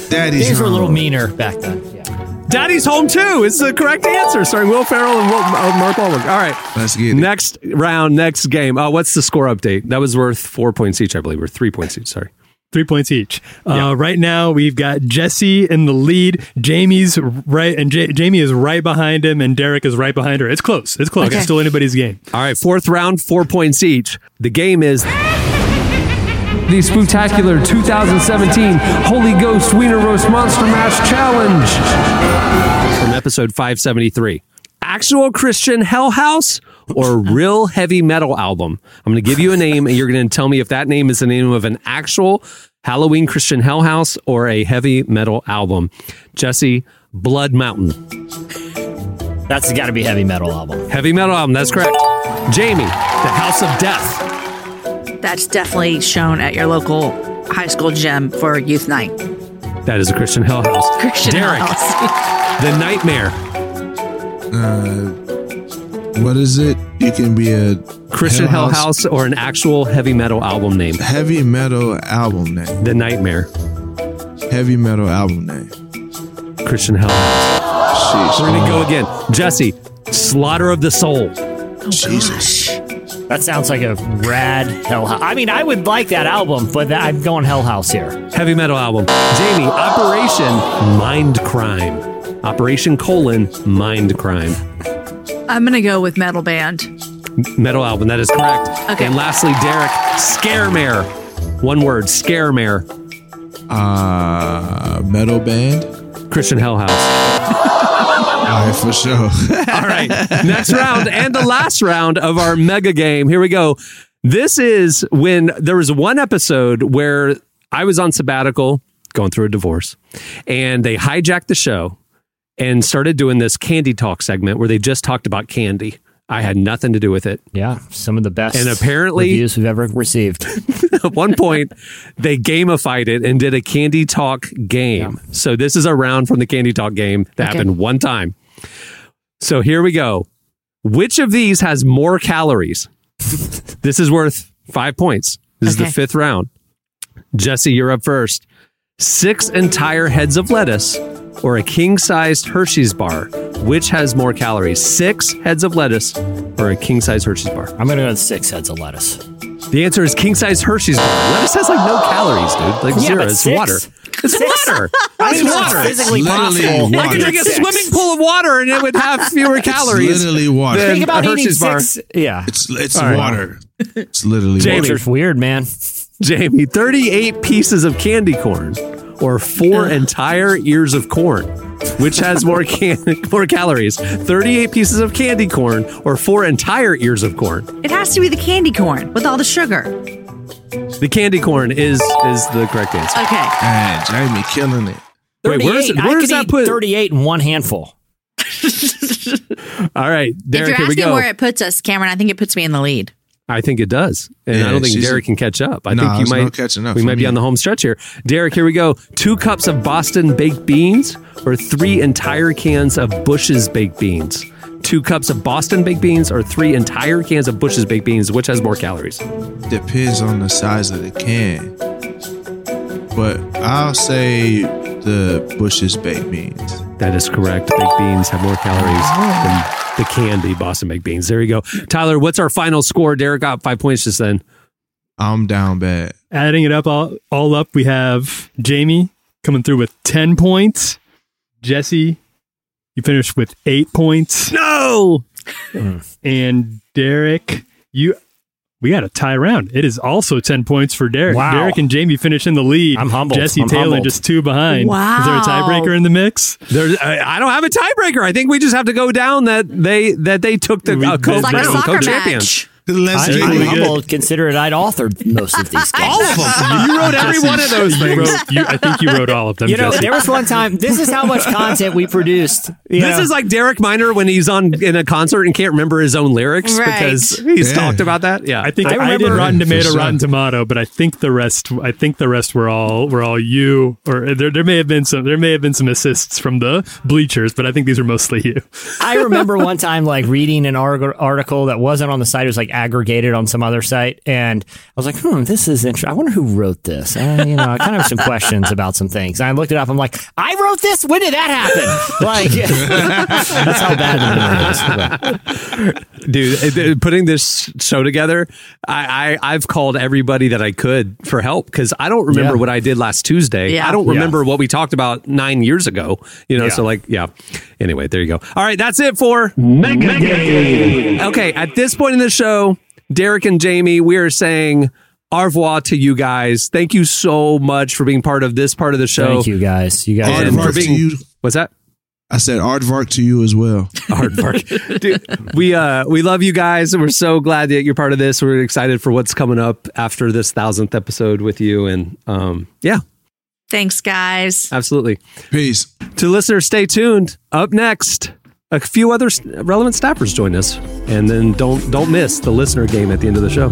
Daddy's Things were a little home. meaner back then. Yeah. Daddy's Home 2 is the correct answer, starring Will Ferrell and Will, uh, Mark Wahlberg. All right. Let's get it. Next round, next game. Uh, what's the score update? That was worth four points each, I believe, or three points each. Sorry. Three points each. Uh, right now, we've got Jesse in the lead. Jamie's right, and J- Jamie is right behind him, and Derek is right behind her. It's close. It's close. Okay. It's still anybody's game. All right, fourth round, four points each. The game is the spectacular 2017 Holy Ghost Wiener Roast Monster Mash Challenge from episode 573. Actual Christian Hell House or real heavy metal album? I'm going to give you a name and you're going to tell me if that name is the name of an actual Halloween Christian Hell House or a heavy metal album. Jesse, Blood Mountain. That's got to be heavy metal album. Heavy metal album, that's correct. Jamie, The House of Death. That's definitely shown at your local high school gym for youth night. That is a Christian Hell House. Christian Derek, house. The Nightmare. Uh, what is it? It can be a Christian Hell House. or an actual heavy metal album name. heavy metal album name. The Nightmare. Heavy metal album name. Christian Hell House. We're going to go again. Jesse, Slaughter of the Soul. Jesus. That sounds like a rad Hell House. I mean, I would like that album, but that, I'm going Hell House here. Heavy metal album. Jamie, Operation Mind Crime. Operation colon Mind Crime. I'm gonna go with metal band. Metal album. That is correct. Okay. And lastly, Derek, Scaremare. One word, Scaremare. Uh, metal band. Christian Hell House. All right, for sure. All right. Next round and the last round of our mega game. Here we go. This is when there was one episode where I was on sabbatical going through a divorce and they hijacked the show and started doing this candy talk segment where they just talked about candy. I had nothing to do with it. Yeah, some of the best And apparently- reviews we've ever received. At one point, they gamified it and did a candy talk game. So this is a round from the candy talk game that Okay. happened one time. So here we go. Which of these has more calories? this is worth five points. This is the fifth round. Jesse, you're up first. Six entire heads of lettuce or a king sized Hershey's bar. Which has more calories? Six heads of lettuce or a king sized Hershey's bar? I'm going to go with six heads of lettuce. The answer is king sized Hershey's bar. Lettuce has like no calories, dude. Like Yeah, zero. but It's six? water. It's Six? water. I It's it's water. physically Literally possible. I could drink a Six. swimming pool of water and it would have fewer calories. literally water. than Think about a eating Hershey's bar. six. Yeah. It's it's All right. water. It's literally Jamie. water. It's weird, man. Jamie, 38 pieces of candy corn or four entire ears of corn. Which has more can- more calories? 38 pieces of candy corn or four entire ears of corn? It has to be the candy corn with all the sugar. The candy corn is is the correct answer. Okay. Man, Jamie killing it. Wait, 38. where's, I where's could that eat put? 38 in one handful. All right, if Derek, you're here we asking go. where it puts us, Cameron, I think it puts me in the lead. I think it does. And I don't think Derek can catch up. I Nah, think you might no catching up We might be on the home stretch here. Derek, here we go. Two cups of Boston baked beans or three entire cans of Bush's baked beans. Two cups of Boston baked beans or three entire cans of Bush's baked beans. Which has more calories? Depends on the size of the can. But I'll say the Bush's baked beans. That is correct. Baked beans have more calories than the candy Boston baked beans. There you go. Tyler, what's our final score? Derek got five points just then. I'm down bad. Adding it up all, all up, we have Jamie coming through with 10 points. Jesse, you finished with eight points. No! And Derek, you we got a tie round. It is also 10 points for Derek. Wow. Derek and Jamie finish in the lead. I'm humbled. Jesse I'm Taylor humbled. just two behind. Wow. Is there a tiebreaker in the mix? There's, I I don't have a tiebreaker. I think we just have to go down that they that they took the We- uh, co It's It's like a Bro, soccer co-champions. I, do I'm it. humbled considering I'd authored most of these games. You wrote every Jesse, one of those things. wrote- you- I think you wrote all of them. You know, Jesse. there was one time. This is how much content we produced. This know. is like Derek Minor when he's on in a concert and can't remember his own lyrics Right. because he's Yeah. talked about that. Yeah, I think I I, did remember- Rotten Tomato, sure. Rotten Tomato, but I think the rest. I think the rest were all were all you, or there there may have been some there may have been some assists from the bleachers, but I think these were mostly you. I remember one time like reading an article that wasn't on the site; it was like aggregated on some other site, and I was like, "Hmm, this is interesting. I wonder who wrote this." Uh, you know, I kind of have some questions about some things. And I looked it up. I'm like, "I wrote this. When did that happen?" Like, that's how bad the memory is. Dude, putting this show together, I, I I've called everybody that I could for help because I don't remember Yeah. what I did last Tuesday. Yeah. I don't Yeah. remember what we talked about nine years ago. You know, Yeah. so like, yeah. Anyway, there you go. All right, that's it for Mega Game. Okay, at this point in the show, Derek and Jamie, we are saying. Au revoir to you guys. Thank you so much for being part of this part of the show. Thank you guys. You guys. And are for Aardvark to being, you. what's that? I said aardvark to you as well. hard work. Dude, we uh we love you guys and we're so glad that you're part of this. We're excited for what's coming up after this thousandth episode with you. And um yeah, Thanks, guys. absolutely. Peace. To listeners, stay tuned. Up next, a few other relevant staffers join us. And then don't don't miss the listener game at the end of the show.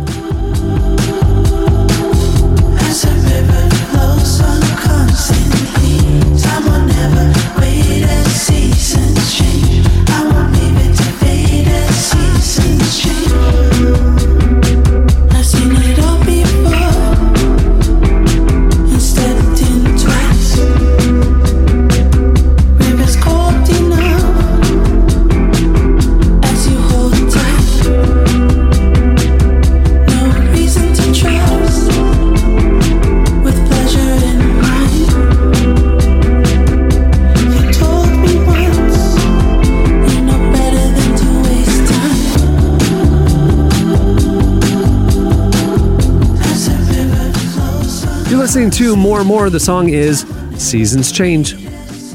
Listening to more and more. The song is Seasons Change.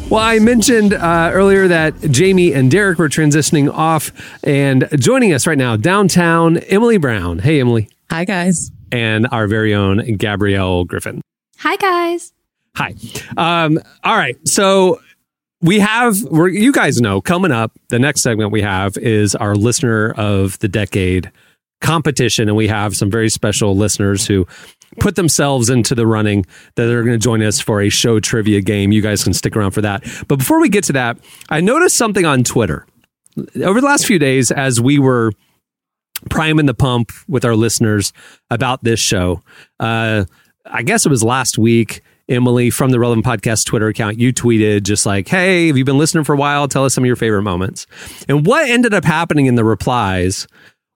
Well, I mentioned uh, earlier that Jamie and Derek were transitioning off and joining us right now downtown, Emily Brown. Hey, Emily. Hi, guys. And our very own Gabrielle Griffin. Hi, guys. Hi. Um, all right. So we have, we're, you guys know, coming up, the next segment we have is our listener of the decade competition. And we have some very special listeners who put themselves into the running that they're going to join us for a show trivia game. You guys can stick around for that. But before we get to that, I noticed something on Twitter over the last few days as we were priming the pump with our listeners about this show. Uh, I guess it was last week. Emily from the Relevant Podcast Twitter account, you tweeted just like, Hey, have you been listening for a while? Tell us some of your favorite moments. And what ended up happening in the replies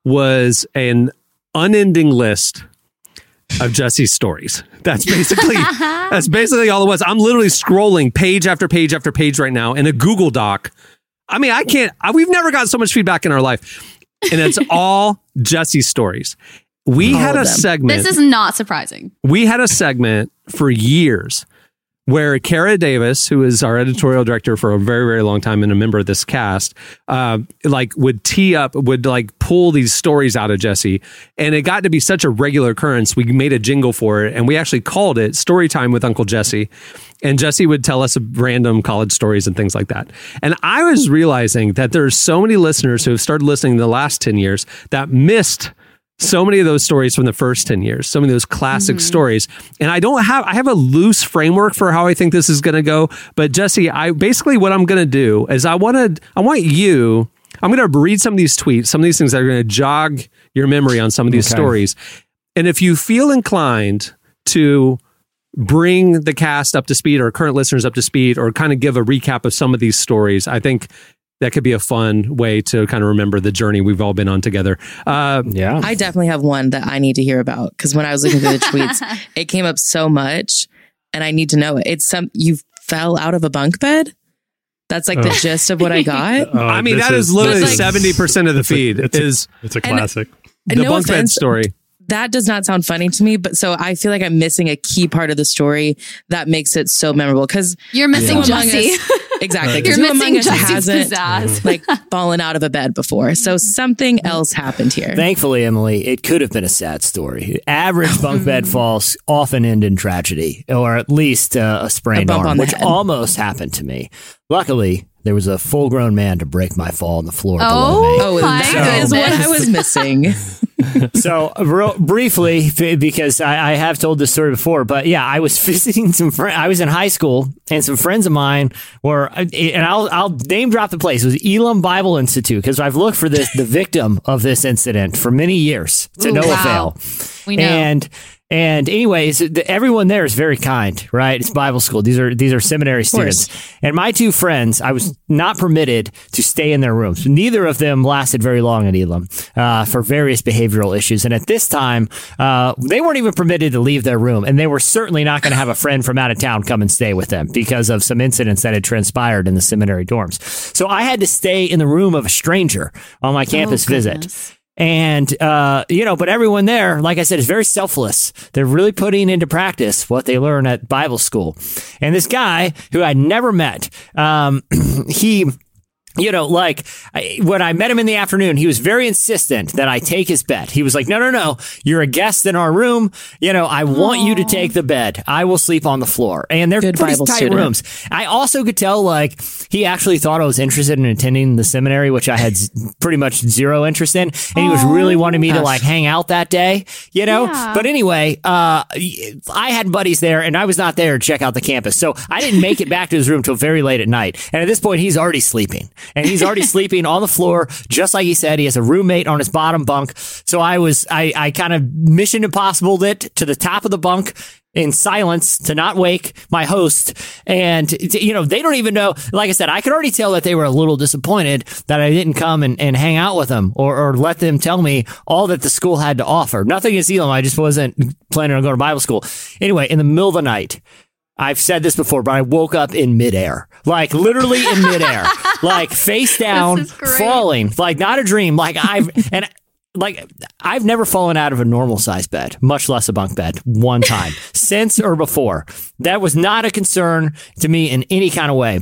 was an unending list of Jesse's stories. That's basically that's basically all it was. I'm literally scrolling page after page after page right now in a Google Doc. I mean, I can't. I, we've never gotten so much feedback in our life, and it's all Jesse's stories. We All had a segment. This is not surprising. we had a segment for years where Kara Davis, who is our editorial director for a very, very long time and a member of this cast, uh, like would tee up, would like pull these stories out of Jesse. And it got to be such a regular occurrence. We made a jingle for it and we actually called it Story Time with Uncle Jesse. And Jesse would tell us random college stories and things like that. And I was realizing that there's so many listeners who have started listening in the last 10 years that missed so many of those stories from the first 10 years some of those classic mm-hmm. stories. And i don't have i have a loose framework for how i think this is going to go but jesse i basically what i'm going to do is i want to i want you i'm going to read some of these tweets some of these things that are going to jog your memory on some of these Okay. stories. And if you feel inclined to bring the cast up to speed or current listeners up to speed or kind of give a recap of some of these stories i think that could be a fun way to kind of remember the journey we've all been on together. Uh, yeah. I definitely have one that I need to hear about because when I was looking through the tweets, it came up so much, and I need to know it. It's some you fell out of a bunk bed. That's like the Oh. gist of what I got. Oh, I mean, this that is literally like- seventy percent of the feed it's a- is it's a And- classic. the no bunk bed story. That does not sound funny to me, but so I feel like I'm missing a key part of the story that makes it so memorable. Because You're missing Jesse. Exactly. 'cause You're who missing among us Jesse's hasn't pizzazz. like fallen out of a bed before. So something else happened here. Thankfully, Emily, it could have been a sad story. Average bunk bed falls often end in tragedy, or at least uh, a sprained A arm, which head. almost happened to me. Luckily, there was a full grown man to break my fall on the floor below me. Oh, that is what I was missing. so real briefly because I, I have told this story before but yeah i was visiting some friends i was in high school and some friends of mine were uh, and i'll i'll name drop the place it was elim bible institute because i've looked for this the victim of this incident for many years to Ooh, no wow. avail We know. and and anyways, the, everyone there is very kind, right? It's Bible school. These are these are seminary students. And my two friends, I was not permitted to stay in their rooms. Neither of them lasted very long at Elim uh, for various behavioral issues. And at this time, uh, they weren't even permitted to leave their room, and they were certainly not going to have a friend from out of town come and stay with them because of some incidents that had transpired in the seminary dorms. So I had to stay in the room of a stranger on my campus visit. And, uh, you know, but everyone there, like I said, is very selfless. They're really putting into practice what they learn at Bible school. And this guy who I never met, um, he, you know, like I, when I met him in the afternoon, he was very insistent that I take his bed. He was like, no, no, no, you're a guest in our room. You know, I want you to take the bed. I will sleep on the floor. And they're Good pretty Bible tight student. rooms. I also could tell, like, he actually thought I was interested in attending the seminary, which I had z- pretty much zero interest in. And he was really wanting me to, like, hang out that day, you know? Yeah. But anyway, uh, I had buddies there and I was not there to check out the campus. So I didn't make it back to his room till very late at night. And at this point, he's already sleeping. And he's already sleeping on the floor, just like he said. He has a roommate on his bottom bunk. So I was, I, I kind of mission impossible it to the top of the bunk in silence to not wake my host. And, you know, they don't even know. Like I said, I could already tell that they were a little disappointed that I didn't come and, and hang out with them or, or let them tell me all that the school had to offer. Nothing against Elim. I just wasn't planning on going to Bible school. Anyway, in the middle of the night, I've said this before, but I woke up in midair, like literally in midair, like face down, falling, like not a dream. Like I've, and like I've never fallen out of a normal size bed, much less a bunk bed, one time since or before. That was not a concern to me in any kind of way.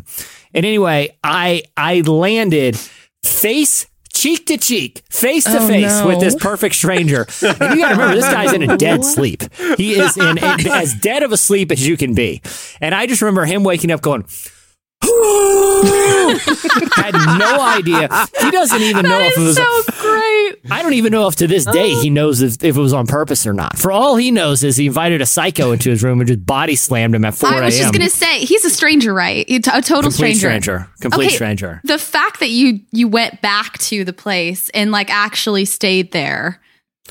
And anyway, I I landed face cheek to cheek, face to Oh, face with this perfect stranger. And you got to remember, this guy's in a dead sleep. He is in a, as dead of a sleep as you can be. And I just remember him waking up going. had no idea. He doesn't even know if it was. so great. I don't even know if to this day he knows if, if it was on purpose or not. For all he knows is he invited a psycho into his room and just body slammed him at 4 a.m. I was just gonna say he's a stranger, right? A total Complete stranger. stranger. Complete Okay, stranger. The fact that you you went back to the place and like actually stayed there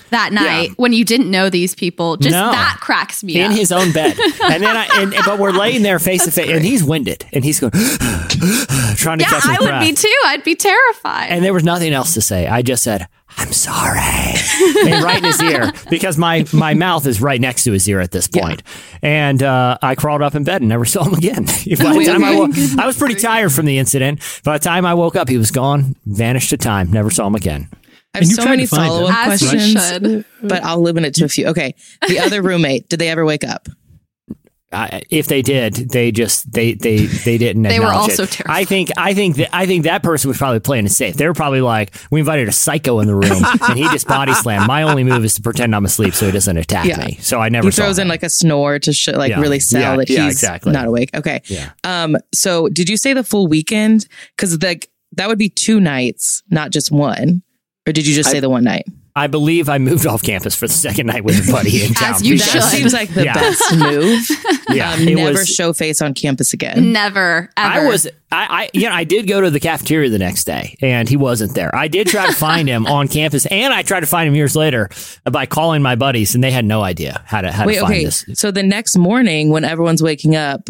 that night when you didn't know these people, just No. that cracks me in up. his own bed. And then I, and, but we're laying there face to face and he's winded and he's going, trying to yeah, catch his I would breath. be too. I'd be terrified. And there was nothing else to say. I just said, I'm sorry. and right in his ear because my, my mouth is right next to his ear at this point. And uh, I crawled up in bed and never saw him again. By the time I, wo- I was pretty tired from the incident. By the time I woke up, he was gone, vanished to time, never saw him again. I have so many follow up As you questions, should. but I'll limit it to a few. Okay. The other roommate, did they ever wake up? I, if they did, they just they they they didn't. They were also it. terrified. I think I think that I think that person was probably playing it safe. They were probably like, we invited a psycho in the room, and he just body slammed. My only move is to pretend I'm asleep so he doesn't attack Yeah. me. So I never he saw throws him. in like a snore to sh- like Yeah. really sell Yeah, that yeah, he's exactly. not awake. Okay. Yeah. Um. So did you say the full weekend? Because like that would be two nights, not just one. Or did you just I- say the one night? I believe I moved off campus for the second night with a buddy in town. you that should. seems like the Yeah. best move. Yeah, Um, never was- show face on campus again. Never. Ever. I was, I, I, you know, I did go to the cafeteria the next day, and he wasn't there. I did try to find him on campus, and I tried to find him years later by calling my buddies, and they had no idea how to how Wait. to find Okay. this. So the next morning, when everyone's waking up,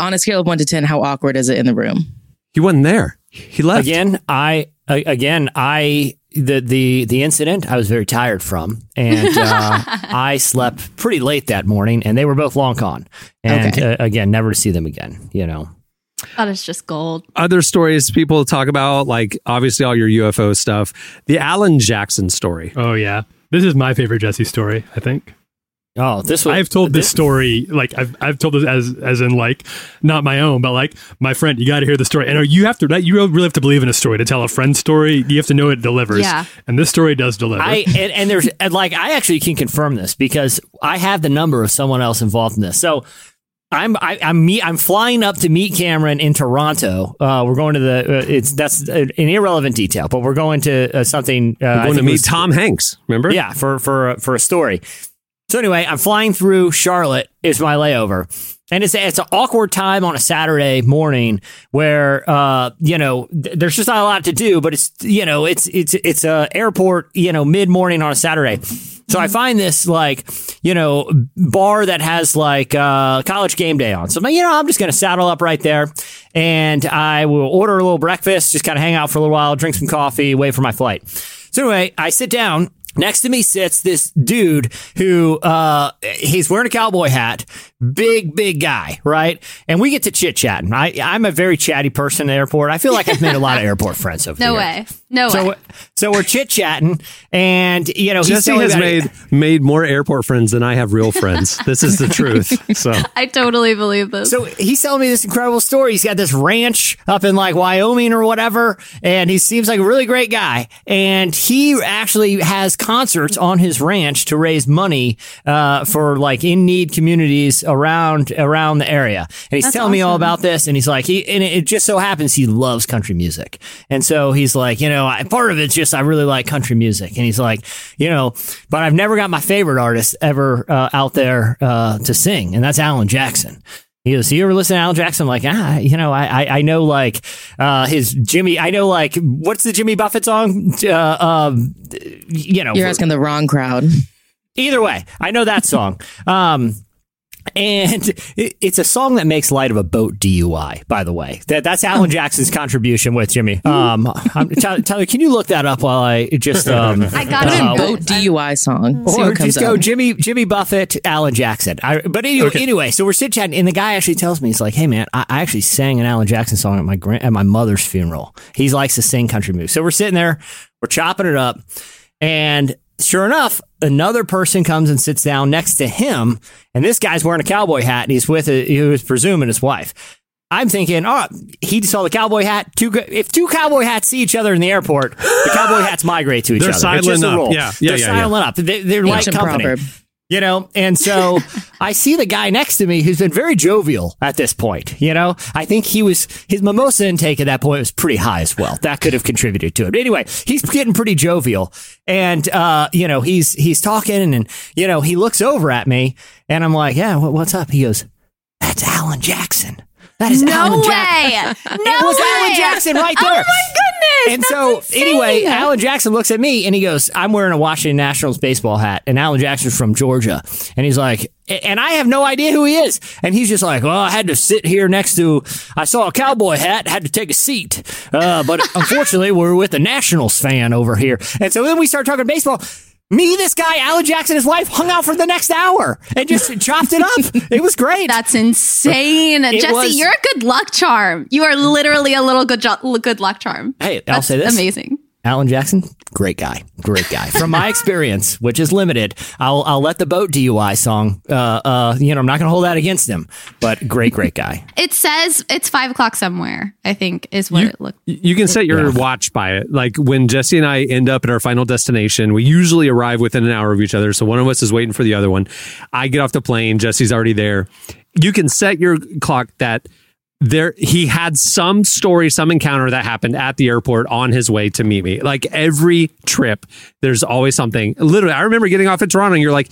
on a scale of one to ten, how awkward is it in the room? He wasn't there. He left. Again, I a- again I the the the incident I was very tired from, and uh, I slept pretty late that morning, and they were both long gone, and Okay. uh, again, never to see them again. You know. That is just gold. Other stories people talk about, like obviously all your UFO stuff. The Alan Jackson story. Oh yeah, this is my favorite Jesse story. I think. Oh, this was. I've told this story like I've I've told this as as in like not my own, but like my friend. You got to hear the story, and you have to you really have to believe in a story to tell a friend's story. You have to know it delivers. Yeah. and this story does deliver. I and, and there's and like I actually can confirm this because I have the number of someone else involved in this. So I'm I, I'm me I'm flying up to meet Cameron in Toronto. Uh, we're going to the uh, it's that's an irrelevant detail, but we're going to uh, something. Uh, We're going to meet was- Tom Hanks. Remember? Yeah, for for for a story. So anyway, I'm flying through Charlotte. Is my layover, and it's it's an awkward time on a Saturday morning where uh you know th- there's just not a lot to do, but it's you know it's it's it's a airport you know mid morning on a Saturday. So I find this like you know bar that has like uh, college game day on. So I'm like, you know I'm just gonna saddle up right there, and I will order a little breakfast, just kind of hang out for a little while, drink some coffee, wait for my flight. So anyway, I sit down. Next to me sits this dude who uh he's wearing a cowboy hat, big big guy, right? And we get to chit chatting. I I'm a very chatty person in the airport. I feel like I've made a lot of airport friends over there. No the way. years. No so way. so we're chit chatting, and you know he's Jesse telling has about- made made more airport friends than I have real friends. This is the truth. So I totally believe this. So he's telling me this incredible story. He's got this ranch up in like Wyoming or whatever, and he seems like a really great guy. And he actually has concerts on his ranch to raise money uh, for like in need communities around around the area. And he's That's telling me all about this. And he's like, he and it just so happens he loves country music. And so he's like, you know, I, part of it's just I really like country music. And he's like, you know, but I've never got my favorite artist ever uh, out there uh, to sing, and that's Alan Jackson. He goes, you ever listen to Alan Jackson? I'm like, ah, you know, I, I, I know like, uh, his Jimmy, I know like, what's the Jimmy Buffett song? Uh, um, you know, You're asking the wrong crowd. either way, I know that song. Um, and it, it's a song that makes light of a boat DUI, by the way. That that's Alan Jackson's contribution with Jimmy. Um, I'm, Tyler, Tyler, can you look that up while I just um, I got Put in uh, boat DUI song. See or what comes just go up. Jimmy Jimmy Buffett, Alan Jackson. I, but anyway, Okay. anyway, so we're sitting chatting, and the guy actually tells me, he's like, "Hey man, I, I actually sang an Alan Jackson song at my grand, at my mother's funeral. He likes to sing country music." So we're sitting there, we're chopping it up, and sure enough, another person comes and sits down next to him, and this guy's wearing a cowboy hat, and he's with a, he was presuming his wife. I'm thinking, oh, he saw the cowboy hat. Two, if two cowboy hats see each other in the airport, the cowboy hats migrate to each They're other. It's just sidling a up. rule. Yeah, yeah, they're yeah, yeah. up. They, they're like Ancient company. proverb. You know, and so I see the guy next to me who's been very jovial at this point. You know, I think he was his mimosa intake at that point was pretty high as well. That could have contributed to it. But anyway, he's getting pretty jovial, and uh, you know, he's he's talking, and you know, he looks over at me, and I'm like, "Yeah, what, what's up?" He goes, "That's Alan Jackson." That is no Alan way. Jackson. No it was way. Alan Jackson right there. Oh my goodness. And so, insane. anyway, Alan Jackson looks at me and he goes, I'm wearing a Washington Nationals baseball hat. And Alan Jackson's from Georgia. And he's like, and I have no idea who he is. And he's just like, well, I had to sit here next to, I saw a cowboy hat, had to take a seat. Uh, but unfortunately, we're with a Nationals fan over here. And so then we start talking baseball. Me, this guy, Alan Jackson, his wife, hung out for the next hour and just chopped it up. It was great. That's insane. It Jesse, was- you're a good luck charm. You are literally a little good jo- good luck charm. Hey, I'll say this. Amazing. Alan Jackson, great guy, great guy. From my experience, which is limited, I'll I'll let the boat DUI song. Uh, uh, you know, I'm not going to hold that against him, but great, great guy. It says it's five o'clock somewhere. I think is what it looked. You can set your watch by it. Like when Jesse and I end up at our final destination, we usually arrive within an hour of each other. So one of us is waiting for the other one. I get off the plane, Jesse's already there. You can set your clock that there he had some story, some encounter that happened at the airport on his way to meet me. Like every trip, there's always something. Literally, I remember getting off at Toronto and you're like,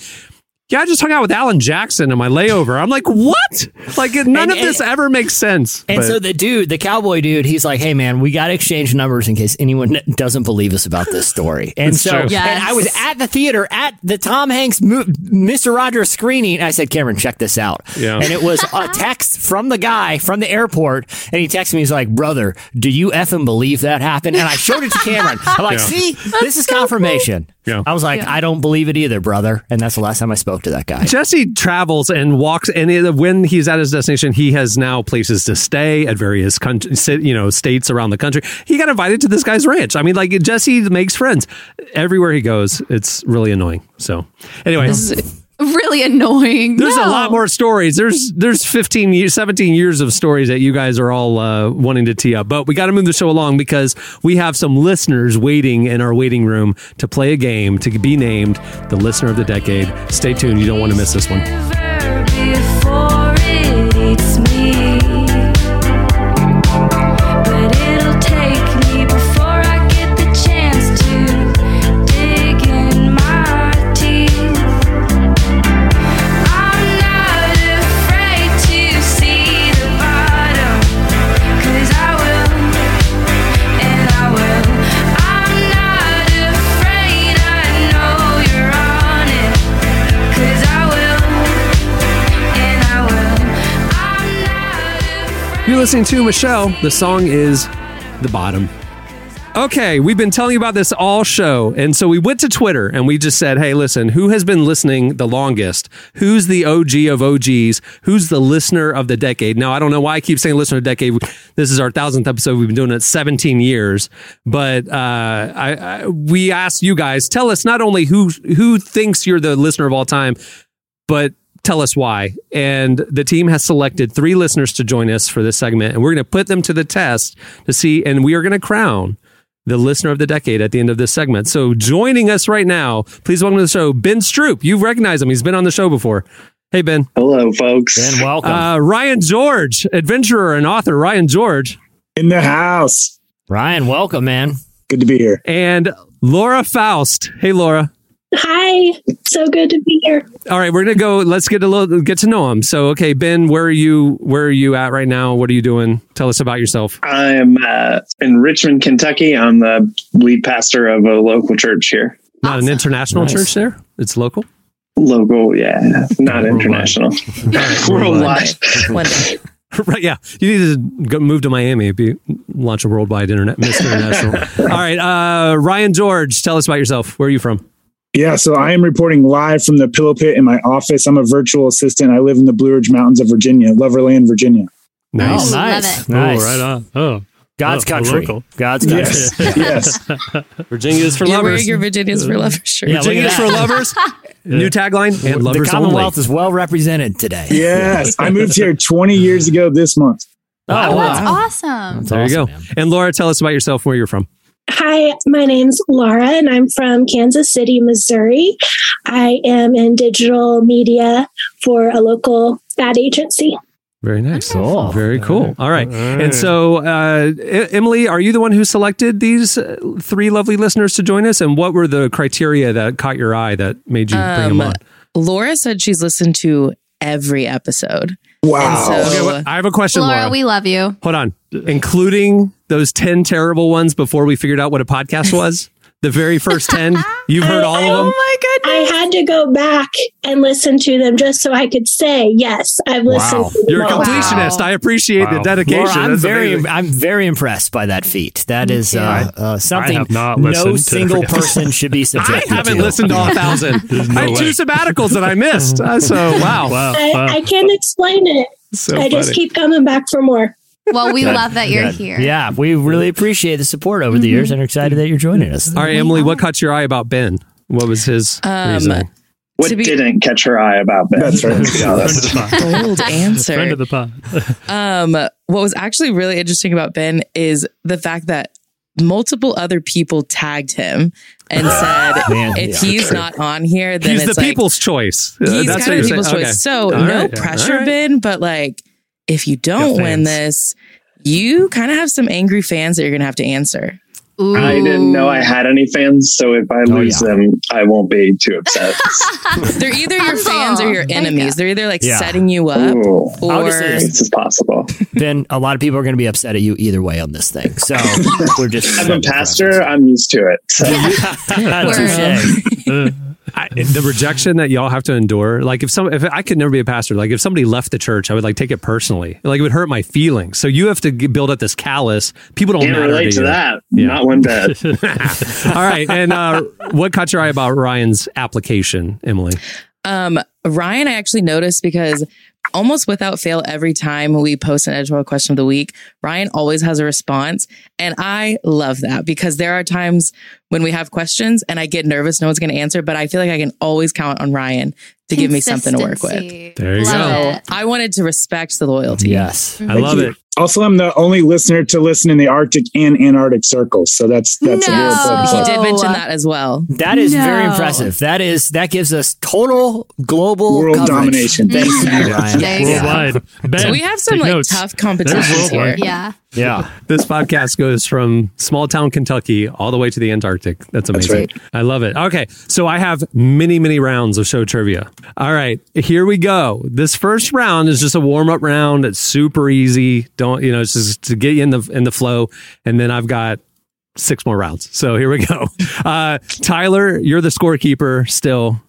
yeah, I just hung out with Alan Jackson on my layover. I'm like, what? Like, none And- of this ever makes sense. And But- so the dude, the cowboy dude, he's like, "Hey man, we got to exchange numbers in case anyone doesn't believe us about this story." And so, true. and I was at the theater at the Tom Hanks mo- Mr. Rogers screening. And I said, "Cameron, check this out." Yeah. And it was a text from the guy from the airport, and he texted me. He's like, "Brother, do you effing believe that happened?" And I showed it to Cameron. I'm like, Yeah. "See, this is confirmation." Yeah. I was like, "I don't believe it either, brother." And that's the last time I spoke to that guy. Jesse travels and walks, and it- when he's at his destination, he has now places to stay at various country, you know, states around the country. He got invited to this guy's ranch. I mean, like Jesse makes friends everywhere he goes. It's really annoying. So, anyway, Really annoying. there's a lot more stories. There's there's 15 years, 17 years of stories that you guys are all uh, wanting to tee up. But we got to move the show along because we have some listeners waiting in our waiting room to play a game to be named the listener of the decade. Stay tuned. You don't want to miss this one. Listening to Michelle. The song is The Bottom. Okay, we've been telling you about this all show. And so we went to Twitter and we just said, hey, listen, who has been listening the longest? Who's the OG of OGs? Who's the listener of the decade? Now, I don't know why I keep saying listener of the decade. This is our thousandth episode. We've been doing it 17 years. But uh, I, I, we asked you guys, tell us not only who, who thinks you're the listener of all time, but tell us why. And the team has selected three listeners to join us for this segment, and we're going to put them to the test to see, and we are going to crown the listener of the decade at the end of this segment. So joining us right now, please welcome to the show, Ben Stroop. You recognize him; he's been on the show before. Hey, Ben. Hello, folks. Ben, welcome. Uh, Ryan George, adventurer and author. Ryan George in the house. Ryan, welcome, man. Good to be here. And Laura Faust. Hey, Laura. Hi, so good to be here. All right, we're gonna go. Let's get a little get to know him. So, okay, Ben, where are you? Where are you at right now? What are you doing? Tell us about yourself. I'm uh, in Richmond, Kentucky. I'm the lead pastor of a local church here. Not an international Nice. church there. It's local. Local, yeah, not international. Worldwide. right, yeah. You need to go, move to Miami. Be launch a worldwide internet, Mr. International. All right, uh, Ryan George, tell us about yourself. Where are you from? Yeah, so I am reporting live from the Pillow Pit in my office. I'm a virtual assistant. I live in the Blue Ridge Mountains of Virginia, Loverland, Virginia. Nice. Oh, nice. Nice. Oh, right on. Oh, God's oh, country. local. God's country. Yes. yes. Virginia is for You're lovers. wearing your Virginia's for lovers shirt. Yeah, look Virginia is for lovers. New tagline and the lovers Commonwealth only. is well represented today. Yes. I moved here 20 years ago this month. Oh, oh That's wow. awesome. there you go. And Laura, tell us about yourself. Where you're from. Hi, my name's Laura, and I'm from Kansas City, Missouri. I am in digital media for a local ad agency. Very nice. Very cool. All right. And so, uh, Emily, are you the one who selected these uh, three lovely listeners to join us? And what were the criteria that caught your eye that made you bring them Um, on? Laura said she's listened to every episode. Wow. And so- Okay, well, I have a question, Laura, Laura. we love you. Hold on. Including those 10 terrible ones before we figured out what a podcast was? The very first 10? You've heard all of them? Oh my goodness. I had to go back and listen to them just so I could say, yes, I've listened to them. You're a all. completionist. I appreciate the dedication. Laura, I'm That's very, amazing. I'm very impressed by that feat. That is uh, uh, something no listened to single person should be I haven't to. listened to all a thousand. No I had two sabbaticals that I missed. Uh, So, wow. I, I can't explain it. So I just keep coming back for more. Well, we Good, love that you're good. here. Yeah, we really appreciate the support over the years and are excited that you're joining us. All right, Emily, what caught your eye about Ben? What was his Um, reasoning? What To be- didn't catch her eye about Ben? That's right. Let's be honest. Bold answer. Friend of the pod. Um, what was actually really interesting about Ben is the fact that multiple other people tagged him and said, Man, if yeah, he's true. not on here, then He's it's the like, people's choice. Uh, he's That's kind what of you're people's saying. choice. Okay. So All no right. pressure, All right. Ben, but like if you don't win this, you kind of have some angry fans that you're gonna have to answer. Ooh. I didn't know I had any fans, so if I oh, lose yeah. them, I won't be too upset. They're either your fans or your enemies. They're either like Yeah. setting you up Ooh, I'll just say or this. this is possible. Then a lot of people are going to be upset at you either way on this thing. So we're just. I'm a pastor, I'm used to it. So. Touche. I, the rejection that y'all have to endure. Like if some, if I could never be a pastor, like if somebody left the church, I would like take it personally. Like it would hurt my feelings. So you have to build up this callous. People don't Can't relate to you. that. Yeah. Not one bit. All right. And uh, what caught your eye about Ryan's application, Emily? Um, Ryan, I actually noticed because almost without fail, every time we post an editorial question of the week, Ryan always has a response. And I love that because there are times when we have questions and I get nervous, no one's going to answer, but I feel like I can always count on Ryan to give me something to work with. Consistency. There you Love go. it. I wanted to respect the loyalty. Yes. Mm-hmm. I love it. Also, I'm the only listener to listen in the Arctic and Antarctic circles, so that's that's a real No. important He did mention that as well. That is very impressive. That is that gives us total global World coverage. domination. Thank you, Ryan. There. Worldwide. Ben, So we have some like notes. tough There's competitions here. Yeah. Yeah. This podcast goes from small town Kentucky all the way to the Antarctic. That's That's amazing. I love it. Okay. So I have many, many rounds of show trivia. All right. Here we go. This first round is just a warm up round. It's super easy. Don't, you know, it's just to get you in the, in the flow. And then I've got six more rounds. So here we go. Uh, Tyler, you're the scorekeeper still.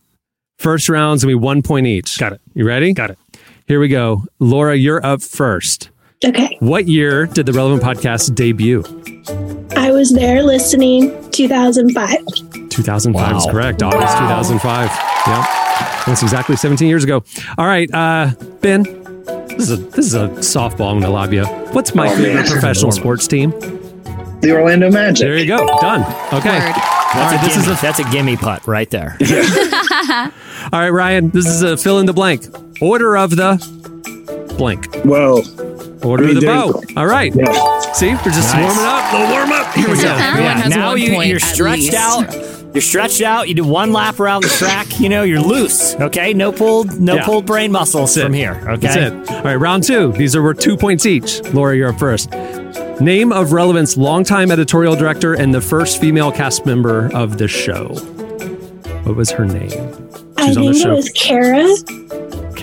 First round's gonna be one point each. Got it. You ready? Got it. Here we go. Laura, you're up first. Okay. What year did the Relevant Podcast debut? I was there listening 2005. 2005 is correct. August 2005. Yep. That's exactly 17 years ago. All right, uh, Ben, this is a this is a softball I'm going to lob you. What's my Oh, favorite man. professional sports team? The Orlando Magic. There you go. Done. Okay. Word. That's, right, a this is gimme. a That's a gimme putt right there. All right, Ryan, this is a fill in the blank. Order of the blank. Well, Order I mean, of the there bow. All right. yeah. See, we're just Nice. warming up. A little warm up. Here we go. Yeah, now you, you're stretched least. out. You're stretched out. You do one lap around the track. You know, you're loose. Okay, no pulled, no Yeah. pulled brain muscles That's it. from here. Okay, That's it. All right, round two. These are worth two points each. Laura, you're up first. Name of Relevance longtime editorial director and the first female cast member of the show. What was her name? I She's on the think it was Kara.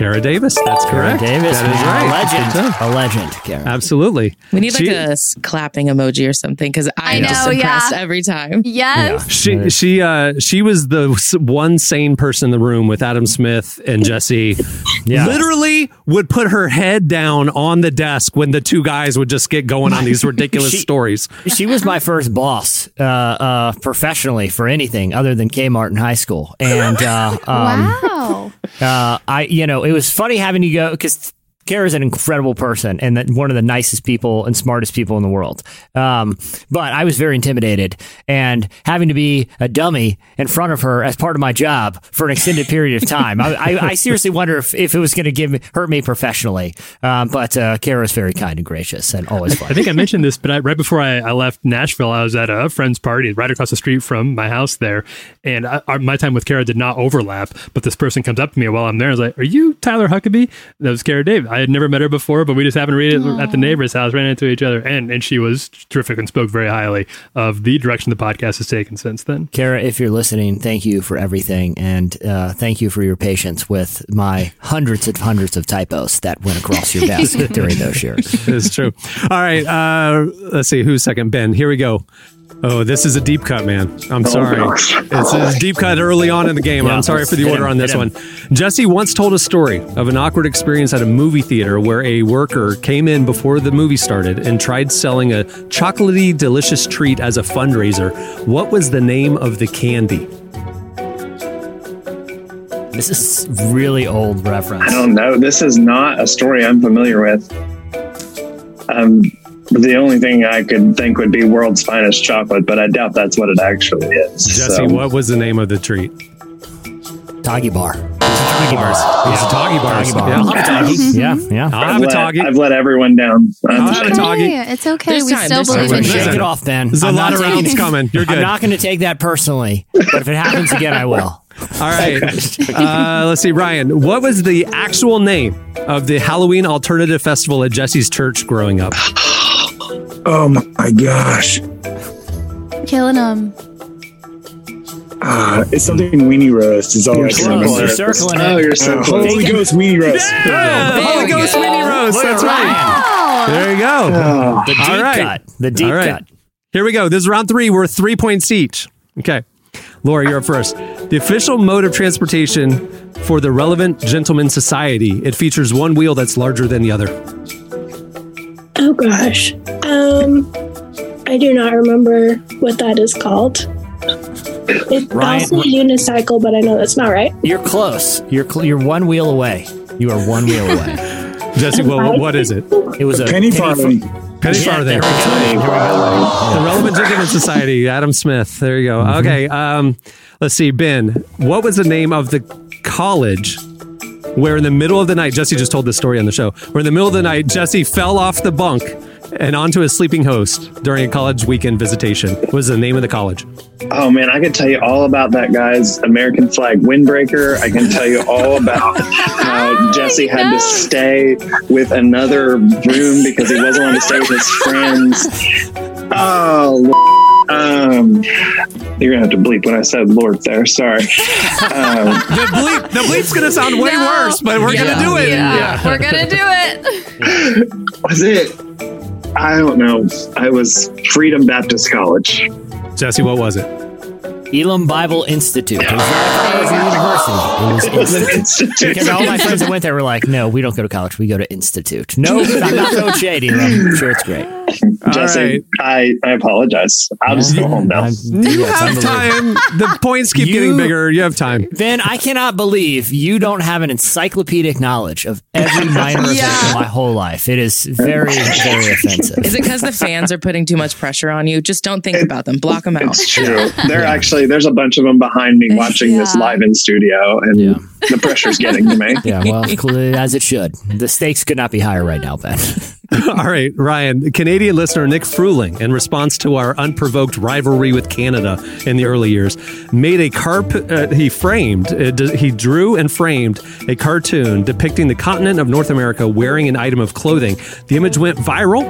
Kara Davis. That's Kara correct. Davis, That is right. a legend, a legend. Kara. Absolutely. We need like She- a s- clapping emoji or something because I I'm just impressed yeah. every time. Yes. She she uh she was the one sane person in the room with Adam Smith and Jesse. Yeah. Literally would put her head down on the desk when the two guys would just get going on these ridiculous She- stories. She was my first boss uh, uh, professionally for anything other than Kmart in high school, and uh, um, wow. uh, I, you know, it was funny having you go because Kara's an incredible person and one of the nicest people and smartest people in the world. Um, but I was very intimidated and having to be a dummy in front of her as part of my job for an extended period of time. I, I, I seriously wonder if, if it was going to give me, hurt me professionally. Um, but uh, is very kind and gracious and always fun. I think I mentioned this, but I, right before I, left Nashville, I was at a friend's party right across the street from my house there, and my time with Kara did not overlap. But this person comes up to me while I'm there and is like, "Are you Tyler Huckabee?" That was Kara Davis. I had never met her before, but we just happened to read it at the neighbor's house, ran into each other, and and she was terrific and spoke very highly of the direction the podcast has taken since then. Kara, if you're listening, thank you for everything, and uh, thank you for your patience with my hundreds and hundreds of typos that went across your desk during those years. it's true. All right. Uh, let's see who's second. Ben. Here we go. Oh, this is a deep cut, man. I'm Oh, sorry. gosh. It's a deep cut early on in the game. Yeah. I'm sorry for the order him, on this one. Jesse once told a story of an awkward experience at a movie theater where a worker came in before the movie started and tried selling a chocolatey, delicious treat as a fundraiser. What was the name of the candy? This is really old reference. I don't know. This is not a story I'm familiar with. Um, the only thing I could think would be world's finest chocolate, but I doubt that's what it actually is. Jesse, So- what was the name of the treat? Toggy bar. Toggy bars. It's a Toggy bars. Toggy bar. Yeah. I'll have a Toggy. Yeah, yeah. I'll I've a let, Toggy. I've let everyone down. I'll I'm have a Toggy. Hey, it's okay. There's we time. still There's believe time. in Shake you. it off, Ben. There's a I'm lot not of taking- coming. You're good. I'm not going to take that personally, but if it happens again, I will. All right. Uh, let's see, Ryan. What was the actual name of the Halloween alternative festival at Jesse's church growing up? Oh my gosh. Killing them. Uh, it's something weenie roast is all You're I can remember. You're circling Oh, it. you're so Uh, close. Holy Ghost weenie roast. Yeah, the Holy Ghost Winnie Roast. That's right. There you go. Oh, The deep All right. cut. The deep All right. cut. Here we go. This is round three. We're three points each. Okay. Laura, you're up first. The official mode of transportation for the relevant gentleman society. It features one wheel that's larger than the other. Oh gosh. Um, I do not remember what that is called. It's Ryan- also a unicycle, but I know that's not right. You're close. You're cl- you're one wheel away. You are one wheel away. Jesse, what, what is it? It was a Penny farthing. Penny Yeah, farthing. there we go. There we go. The Relevant Gentleman Society, Adam Smith. There you go. Okay. Um, let's see, Ben. What was the name of the college where in the middle of the night, Jesse just told this story on the show, where in the middle of the night, Jesse fell off the bunk and onto a sleeping host during a college weekend visitation? What was the name of the college? Oh man, I could tell you all about that guy's American flag windbreaker. I can tell you all about how oh, Jesse had to stay with another room because he wasn't allowed to stay with his friends. Oh, Lord. Um, you're gonna have to bleep when I said Lord there. Sorry. Um, The bleep, the bleep's going to sound way No. worse, but we're going to do it. Yeah, we're gonna do it. was it? I don't know. I was Freedom Baptist College. Jesse, what was it? Elim Bible Institute. It was, it a university. It was institute. Because all my friends that went there were like, "No, we don't go to college. We go to institute." No, I'm not throwing Shady. Elim. I'm sure it's great. Jesse, I, I apologize. I'll just go home now. You have time. The points keep getting bigger. You have time. Then I cannot believe you don't have an encyclopedic knowledge of every minor event in my whole life. It is very, very offensive. Is it because the fans are putting too much pressure on you? Just don't think about them. Block them out. It's true. They're actually there's a bunch of them behind me watching this live in studio, and yeah. the pressure's getting to me. Yeah, well, as it should. The stakes could not be higher right now, Ben. All right, Ryan. Canadian listener Nick Fruling, in response to our unprovoked rivalry with Canada in the early years, made a carp. Uh, he framed. Uh, d- he drew and framed a cartoon depicting the continent of North America wearing an item of clothing. The image went viral.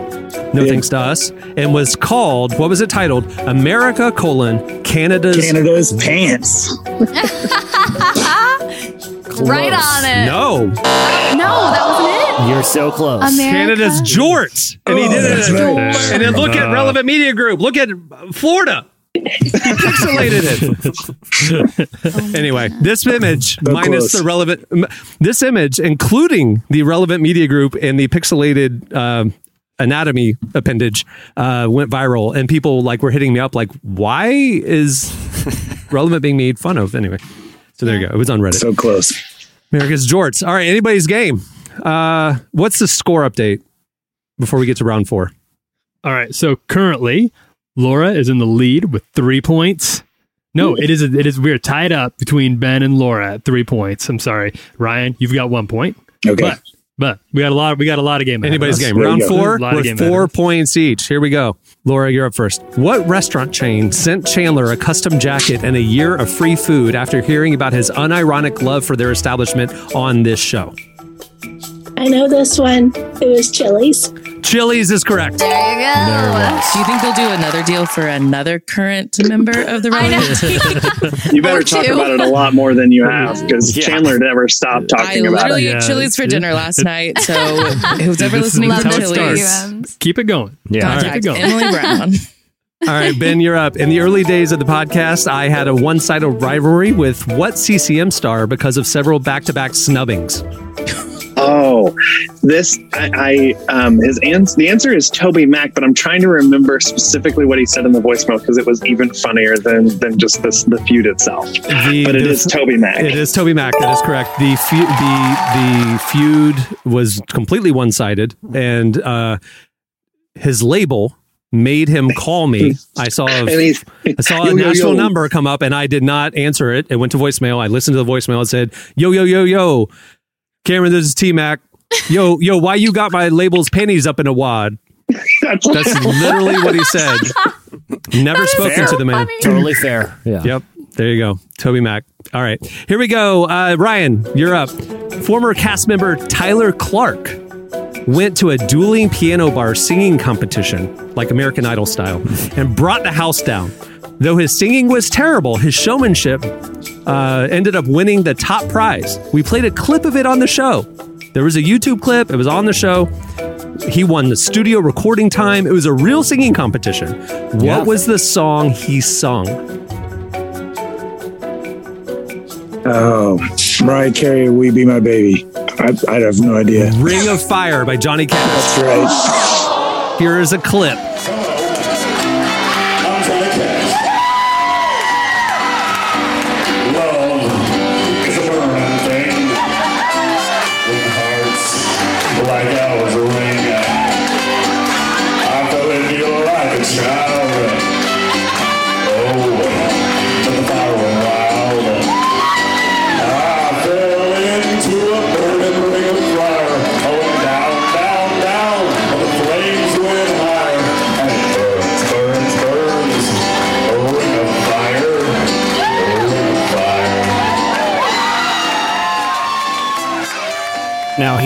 No thanks to us, and was called. What was it titled? America colon Canada's Canada's pants. Right on it. No, No, that wasn't it. You're so close. America. Canada's jorts, and he Oh, did that's it. right. And then look at Relevant Media Group. Look at Florida. He pixelated it. anyway, this image So minus close. the relevant, this image, including the relevant media group and the pixelated um, anatomy appendage, uh, went viral, and people like were hitting me up like, "Why is relevant being made fun of?" Anyway, so there you go. It was on Reddit. So close. America's jorts. All right, anybody's game. Uh, what's the score update before we get to round four? All right. So currently, Laura is in the lead with three points. No, it is. It is. We're tied up between Ben and Laura at three points. I'm sorry, Ryan. You've got one point. Okay. But but we got a lot. We got a lot of game. ahead Anybody's game. There you Round four A lot of with four points each. Here we go. Laura, you're up first. What restaurant chain sent Chandler a custom jacket and a year of free food after hearing about his unironic love for their establishment on this show? I know this one. It was Chili's. Chili's is correct. There you go. Do you think they'll do another deal for another current member of the relevant? You better Or talk two. about it a lot more than you have because Yeah. Chandler never stopped I talking about literally it. ate Chili's for dinner last night. So who's ever listening to it Chili's? Keep it going. Yeah. Keep it going. Emily Brown. All right, Ben, you're up. In the early days of the podcast, I had a one sided rivalry with what CCM star because of several back to back snubbings? Oh, this I, I um his answer the answer is Toby Mac, but I'm trying to remember specifically what he said in the voicemail because it was even funnier than than just this the feud itself. The- but it the- is Toby Mac. It is Toby Mac. That is correct. The feud, the the feud was completely one sided, and uh, his label made him call me. I saw a, I saw a Yo, yo, national yo. number come up, and I did not answer it. It went to voicemail. I listened to the voicemail and said, "Yo yo yo yo, Cameron, this is T Mac. Yo yo, why you got my label's panties up in a wad?" That's, literally what he said. Never spoken Fair. to the man. Totally fair. Yeah. Yep. There you go. Toby Mac. All right. Here we go. Uh, Ryan, you're up. Former cast member Tyler Clark went to a dueling piano bar singing competition, like American Idol style, and brought the house down. Though his singing was terrible, his showmanship uh, ended up winning the top prize. We played a clip of it on the show. There was a YouTube clip, it was on the show. He won the studio recording time. It was a real singing competition. What Yeah. was the song he sung? Oh, Mariah Carey, "We Be My Baby." I, I have no idea. Ring of Fire by Johnny Cash. That's right. Here is a clip.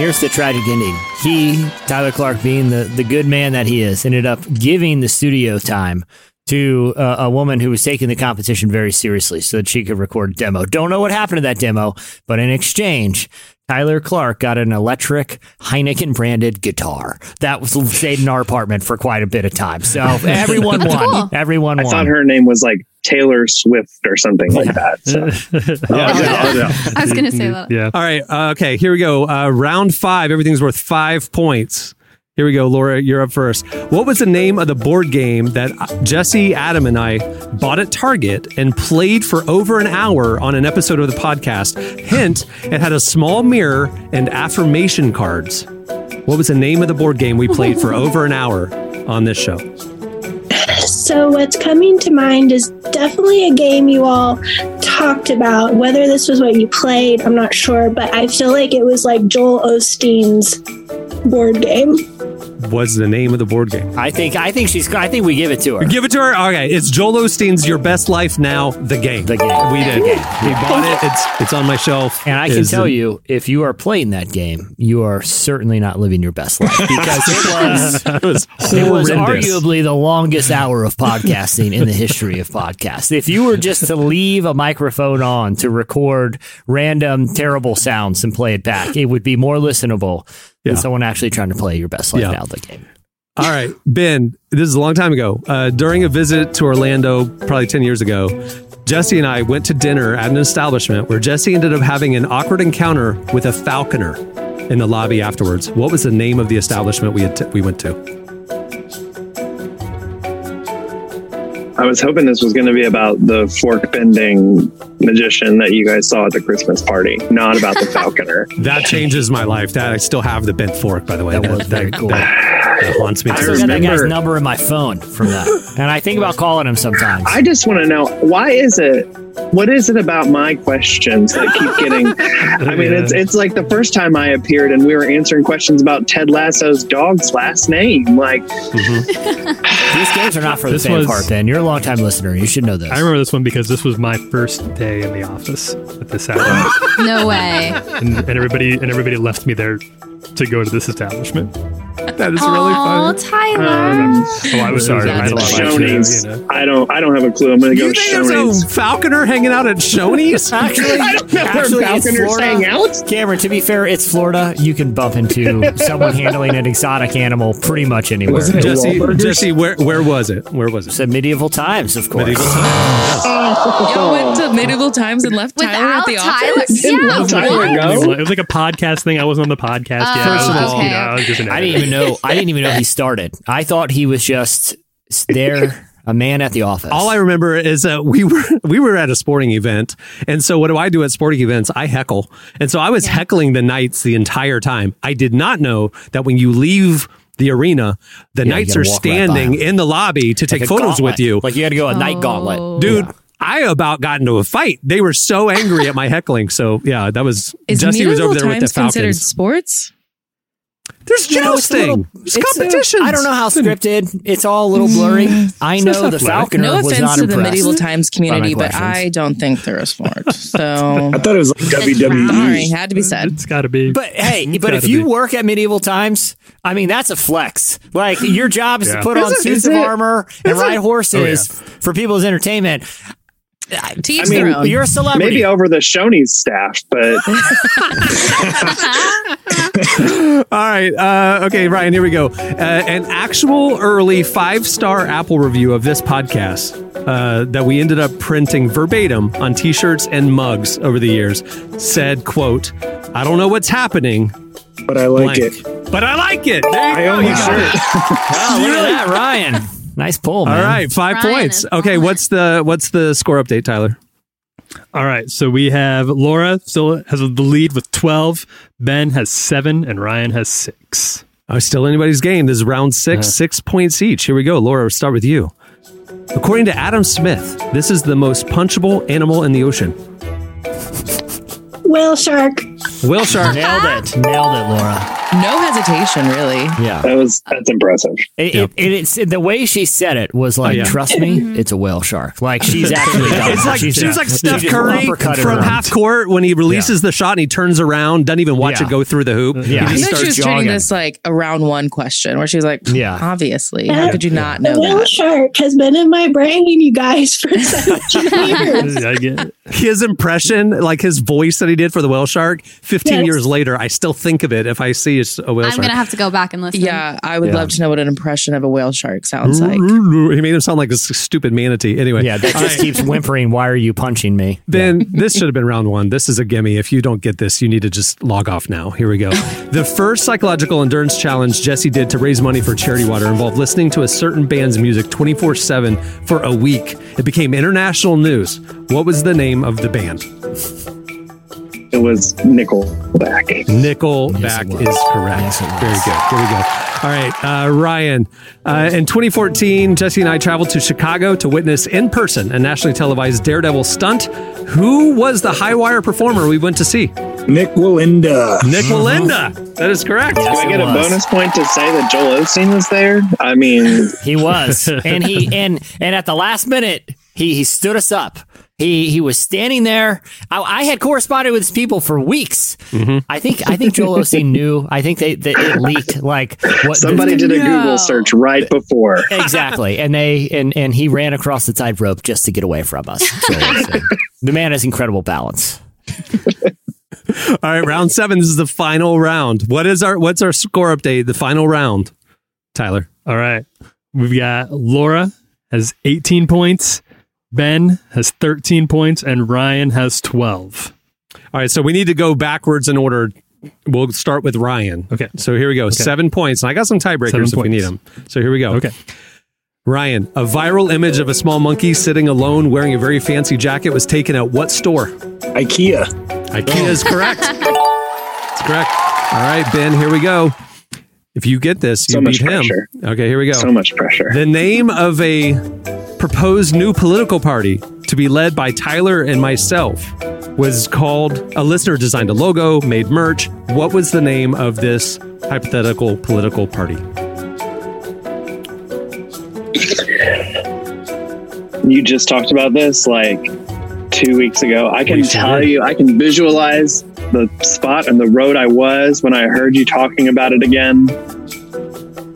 Here's the tragic ending. He, Tyler Clark, being the, the good man that he is, ended up giving the studio time to uh, a woman who was taking the competition very seriously so that she could record a demo. Don't know what happened to that demo, but in exchange, Tyler Clark got an electric Heineken branded guitar that was stayed in our apartment for quite a bit of time. So everyone won. cool. Everyone I won. thought her name was like Taylor Swift or something like that. So. I was going to say that. Yeah. All right. Uh, okay. Here we go. Uh, round five. Everything's worth five points. Here we go, Laura. You're up first. What was the name of the board game that Jesse, Adam, and I bought at Target and played for over an hour on an episode of the podcast? Hint: It had a small mirror and affirmation cards. What was the name of the board game we played for over an hour on this show? So, what's coming to mind is definitely a game you all talked about. Whether this was what you played, I'm not sure, but I feel like it was like Joel Osteen's board game. Was the name of the board game? I think I think she's I think we give it to her. Give it to her. Okay, it's Joel Osteen's "Your Best Life Now." The game. The game. We did. We bought it. It's it's on my shelf. And I can Is- tell you, if you are playing that game, you are certainly not living your best life because it was it was it was horrendous. arguably the longest hour of podcasting in the history of podcasts. If you were just to leave a microphone on to record random terrible sounds and play it back, it would be more listenable Yeah. than someone actually trying to play your best life Yeah. now the game. All right, Ben, this is a long time ago. Uh, during a visit to Orlando, probably 10 years ago, Jesse and I went to dinner at an establishment where Jesse ended up having an awkward encounter with a falconer in the lobby afterwards. What was the name of the establishment we, had t- we went to? I was hoping this was going to be about the fork bending magician that you guys saw at the Christmas party, not about the falconer. That changes my life. That I still have the bent fork, by the way. That was very cool. That, that haunts me. I to still this got that guy's number in my phone from that, and I think about calling him sometimes. I just want to know why is it? What is it about my questions that keep getting? I mean, it's it's like the first time I appeared and we were answering questions about Ted Lasso's dog's last name. Like, These games are not for the This faint of was- heart, Ben. You're a long time listener. You should know this. I remember this one because this was my first day in the office at this Saturday. No way. and, and everybody and everybody left me there to go to this establishment. That is really fun. Oh, Tyler. Uh, oh, I was sorry. I don't Shoney's. you know. I don't. I don't have a clue. I'm going to go You with think there's Shoney's. a falconer hanging out at Shoney's? Actually, I don't know where actually, it's falconers Florida. hang out. Cameron, to be fair, it's Florida. You can bump into someone handling an exotic animal pretty much anywhere. Was it Jesse, Wahlburgers? Jesse, where where was it? Where was it? It's at medieval times, of course. Medieval times. Y'all went to medieval times and left Tyler at Without the Tyler? office. Yeah, It Tyler what? go? was like a podcast thing. I wasn't on the podcast oh, yet. I Oh, was just, okay. you know, I was just an I didn't even know. I didn't even know he started. I thought he was just there, a man at the office. All I remember is that we were we were at a sporting event, and so what do I do at sporting events? I heckle, and so I was heckling the knights the entire time. I did not know that when you leave the arena, the Yeah, knights are standing right by standing 'em. in the lobby to take Like a photos gauntlet. with you. Like you had to go a night Oh. gauntlet. Dude, I about got into a fight. They were so angry at my heckling. So yeah, that was Is Jesse was over there with the times considered sports? There's You know, it's a little- There's it's competitions. I don't know how scripted. It's all a little blurry. Mm. I know the athletic. Falconer No was offense not to the medieval times community, but. I don't think they're a sport. So I thought it was like sorry, WWE. had to be said. It's got to be. But hey, It's but if you be. work at medieval times, I mean that's a flex. Like your job is Yeah. to put Is on it- suits of it- armor and is it- ride horses Oh, for people's entertainment. To each I mean, their own. You're a celebrity. Maybe over the Shoney's staff, but All right. Uh, okay, Ryan, here we go. Uh, an actual early five star Apple review of this podcast uh, that we ended up printing verbatim on t shirts and mugs over the years said, quote, I don't know what's happening, But I like blank, it. but I like it. There you I go. own You the shirt. it. Oh, look at that, Ryan. Nice pull, man. All right, five Ryan points. is Okay, on what's the what's the score update, Tyler? All right, so we have Laura still has the lead with 12, Ben has 7 and Ryan has 6. Oh, still anybody's game. This is round 6 Uh-huh. six points each. Here we go. Laura, we'll start with you. According to Adam Smith, this is the most punchable animal in the ocean. Whale shark. Whale shark. Nailed it. Nailed it, Laura. No hesitation, really. Yeah. that was that's impressive. It, it, it's the way she said it was oh, like, Oh, yeah. trust me, mm-hmm. it's a whale shark. Like she's actually done It's like she's, she's like Steph just Curry from half court when he releases the shot and he turns around, doesn't even watch Yeah. it go through the hoop. Yeah. He I just think she was jogging. treating this like a round one question where she's like, Yeah. obviously. Yeah. How could you not The know whale that? shark has been in my brain, you guys, for 17 years. I get it. His impression, like his voice that he did for the whale shark, 15 Yes. years later, I still think of it if I see a whale I'm shark. gonna have to go back and listen. Yeah, I would Yeah. love to know what an impression of a whale shark sounds like. He made him sound like a s- stupid manatee. Anyway, Yeah, that All just right. keeps whimpering. Why are you punching me? Ben, this should have been round one. This is a gimme. If you don't get this, you need to just log off now. Here we go. the first psychological endurance challenge Jesse did to raise money for charity water involved listening to a certain band's music 24 7 for a week. It became international news. What was the name of the band? It was Nickelback. Nickelback was. is correct. Yes. Very good. Here we go. All right, uh, Ryan. Uh, in 2014, Jesse and I traveled to Chicago to witness in person a nationally televised Daredevil stunt. Who was the high wire performer we went to see? Nik Wallenda. Nik Wallenda. That is correct. Do I it get a bonus point to say that Joel Osteen was there? I mean, He was, and he and and at the last minute, he he stood us up. He he was standing there. I, I had corresponded with his people for weeks. Mm-hmm. I think I think Joel Osteen knew. I think they, they it leaked like what somebody did a Google search right before. exactly, and they and and he ran across the tightrope just to get away from us. So, so, the man has incredible balance. All right, round seven. This is the final round. What is our what's our score update? The final round. Tyler. All right. We've got Laura has 18 points, Ben has 13 points, and Ryan has 12. All right, so we need to go backwards in order. We'll start with Ryan. Okay. So here we go. Seven points. And I got some tiebreakers if we need them. So here we go. Okay. Ryan, a viral image of a small monkey sitting alone wearing a very fancy jacket was taken at what store? IKEA. IKEA is correct. It's correct. All right, Ben, here we go. If you get this, you So much beat him. Okay, here we go. So much pressure. The name of a proposed new political party to be led by Tyler and myself was called a listener designed a logo, made merch. What was the name of this hypothetical political party? You just talked about this like two weeks ago. I can tell you, I can visualize the spot and the road I was when I heard you talking about it again.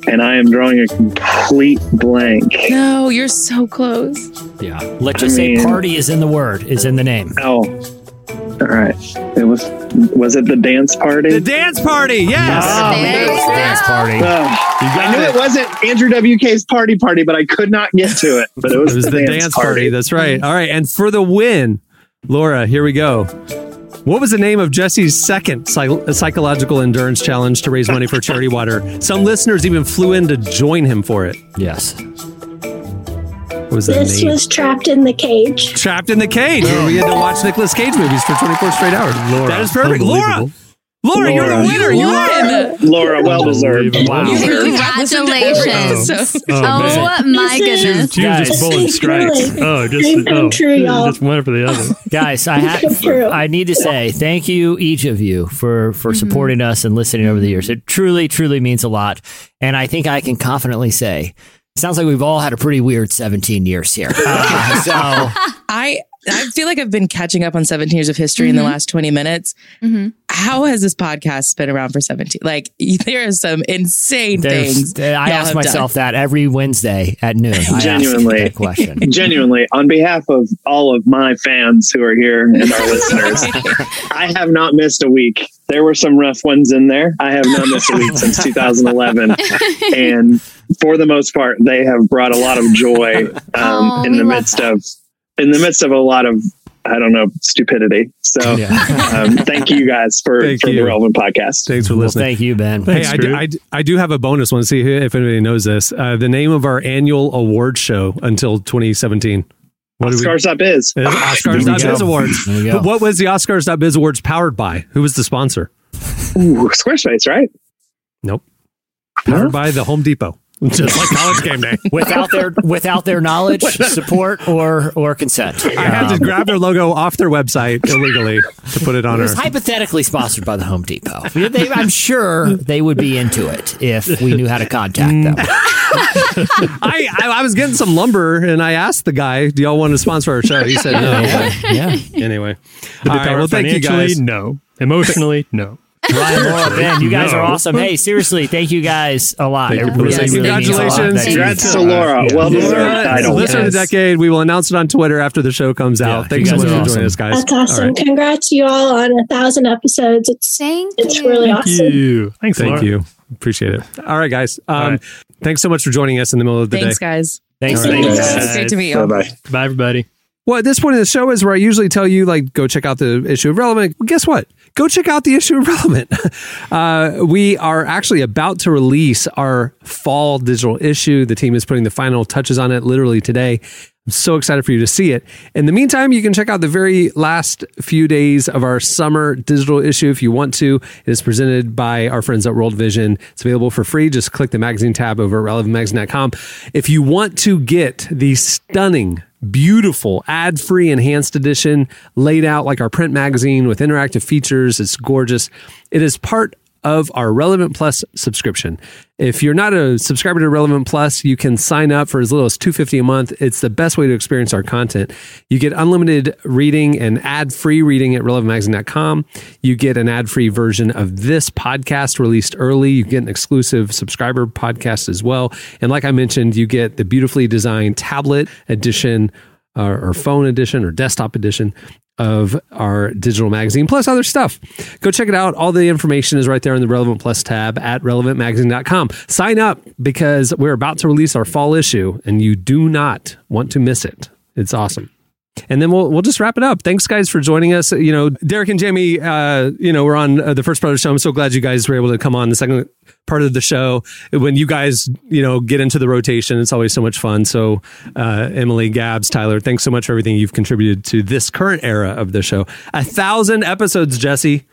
And I am drawing a complete blank. No, you're so close. Yeah. Let's just I say party is in the word, is in the name. Oh, all right. It was was it the dance party? The dance party, yes. Ah, oh, Dance party. Ah. Ugh. I knew it. wasn't Andrew WK's party party, but I could not get to it. But it was, It was the dance party. That's right. All right. And for the win, Laura, here we go. What was the name of Jesse's second psych- psychological endurance challenge to raise money for charity water? Some listeners even flew in to join him for it. Yes. What was that This name? was trapped in the cage. Trapped in the Cage, where we had to watch Nicolas Cage movies for 24 straight hours. Laura, that is perfect. Laura, unbelievable. Laura, you're the winner. You are. Laura, well deserved. Wow. You really represented every Congratulations. episode. Oh, Oh, my This is- goodness. She was just Guys. pulling strikes. Oh, just Dream oh, true, just one for the other. Guys, I Dream have. I need to say thank you each of you for for supporting us and listening over the years. It truly truly means a lot. And I think I can confidently say sounds like we've all had a pretty weird 17 years here. Uh, so I I feel like I've been catching up on 17 years of history in the last 20 minutes. How has this podcast been around for 17? Like there are some insane there's- things. I ask have myself that every Wednesday at noon. I ask Genuinely. that question. Genuinely, on behalf of all of my fans who are here and our listeners, I have not missed a week. There were some rough ones in there. I have not missed a week since 2011. And for the most part, they have brought a lot of joy um, Oh, in the love midst of in the midst of a lot of I don't know stupidity. So um, thank you guys for, Thank for you. the relevant podcast. Thanks for Well, listening. thank you, Ben. Hey, I do, I, I do have a bonus one. See if anybody knows this. Uh, the name of our annual award show until 2017. What Oscars we- Oscars.biz. It is Oscars.biz go. Awards. There we go. But what was the Oscars.biz Awards powered by? Who was the sponsor? Ooh, Squarespace, right? Nope. Powered by the Home Depot. Just like college game day. Without their without their knowledge, support, or or consent. I had to Um, grab their logo off their website illegally to put it on It our. was hypothetically sponsored by the Home Depot. They- I'm sure they would be into it if we knew how to contact them. I, I I was getting some lumber and I asked the guy, "Do y'all want to sponsor our show?" He said no. but Yeah. Anyway, But All the power well, thank you financially, guys. no. Emotionally, no. Ryan, Laura, Ben, you guys No. are awesome. Hey, seriously, thank you guys a lot. Thank you for really, listening. really means a lot Congratulations. Congrats to Laura. Well deserved Laura, title. Listener of the decade. We will announce it on Twitter after the show comes out. Yeah, Thanks so much are for joining us, guys. That's awesome. All right. Congrats to you all on a thousand episodes. It's Thank it's you. really Thank awesome. you. Thanks, Thank Laura. you. Appreciate it. All right, guys. Um, All right. Thanks so much for joining us in the middle of the Thanks, day. guys. Thanks. All right. Thanks, It's guys. great to meet you. Bye bye. Bye, everybody. Well, at this point in the show is where I usually tell you, like, go check out the issue of Relevant. Well, guess what? Go check out the issue of Relevant. Uh, we are actually about to release our fall digital issue. The team is putting the final touches on it literally today. I'm so excited for you to see it. In the meantime, you can check out the very last few days of our summer digital issue if you want to. It is presented by our friends at World Vision. It's available for free. Just click the magazine tab over at relevantmagazine.com. If you want to get the stunning beautiful ad-free enhanced edition laid out like our print magazine with interactive features. It's gorgeous. It is part of our relevant plus subscription. If you're not a subscriber to relevant plus you can sign up for as little as 250 a month. It's the best way to experience our content. You get unlimited reading and ad-free reading at relevantmagazine.com you get an ad-free version of this podcast released early. You get an exclusive subscriber podcast as well. And like i mentioned you get the beautifully designed tablet edition or, or phone edition or desktop edition of our digital magazine, plus other stuff. Go check it out. All the information is right there in the Relevant Plus tab at relevantmagazine.com. Sign up because we're about to release our fall issue and you do not want to miss it. It's awesome. And then we'll we'll just wrap it up. Thanks, guys, for joining us. You know, Derek and Jamie, uh, you know, we're on uh, the first part of the show. I'm so glad you guys were able to come on the second part of the show. When you guys, you know, get into the rotation, it's always so much fun. So, uh, Emily, Gabs, Tyler, thanks so much for everything you've contributed to this current era of the show. A thousand episodes, Jesse.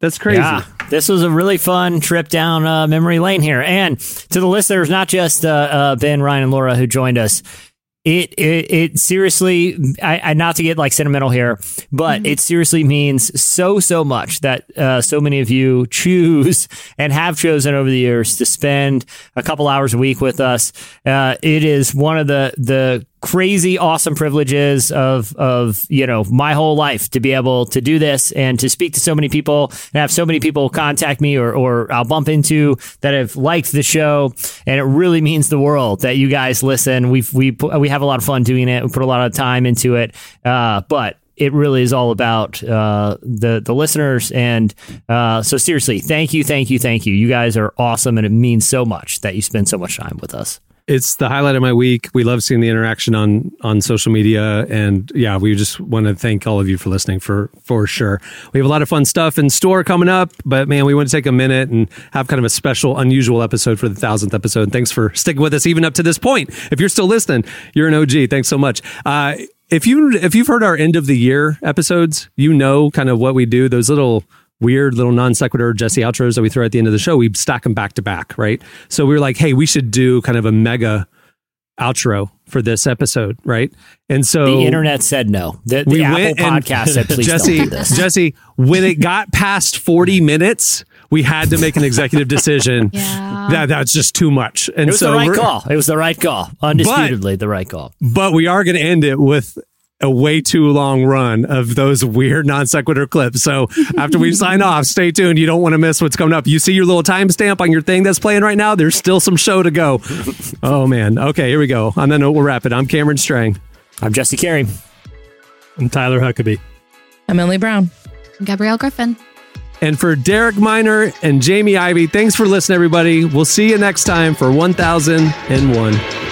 That's crazy. Yeah, this was a really fun trip down uh, memory lane here. And to the listeners, not just uh, uh, Ben, Ryan, and Laura who joined us, it it, it seriously, I, I not to get like sentimental here, but it seriously means so so much that uh, so many of you choose and have chosen over the years to spend a couple hours a week with us. Uh, it is one of the the crazy awesome privileges of of you know my whole life to be able to do this and to speak to so many people and have so many people contact me or or I'll bump into that have liked the show. And it really means the world that you guys listen. We've we we have a lot of fun doing it. We put a lot of time into it. Uh, but it really is all about uh, the the listeners. And uh, so seriously thank you thank you thank you. You guys are awesome and it means so much that you spend so much time with us It's the highlight of my week. We love seeing the interaction on on social media, and yeah, we just want to thank all of you for listening for for sure. We have a lot of fun stuff in store coming up, but man, we want to take a minute and have kind of a special, unusual episode for the thousandth episode. Thanks for sticking with us even up to this point. If you're still listening, you're an OG. Thanks so much. Uh, if you if you've heard our end of the year episodes, you know kind of what we do. Those little weird little non sequitur Jesse outros that we throw at the end of the show, we stack them back to back, right? So we were like, hey, we should do kind of a mega outro for this episode, right? And so the internet said no. The, the Apple and- podcast said please Jesse, don't do this. Jesse, when it got past 40 minutes, we had to make an executive decision. That that's just too much. And it was so the right call. It was the right call. Undisputedly the right call. but we are going to end it with a way too long run of those weird non sequitur clips. So after we sign off, stay tuned. You don't want to miss what's coming up. You see your little timestamp on your thing that's playing right now. There's still some show to go. Oh man. Okay, here we go. On that note, we'll wrap it. I'm Cameron Strang. I'm Jesse Carey. I'm Tyler Huckabee. I'm Emily Brown. I'm Gabrielle Griffin. And for Derek Minor and Jamie Ivey, thanks for listening, everybody. We'll see you next time for 1001.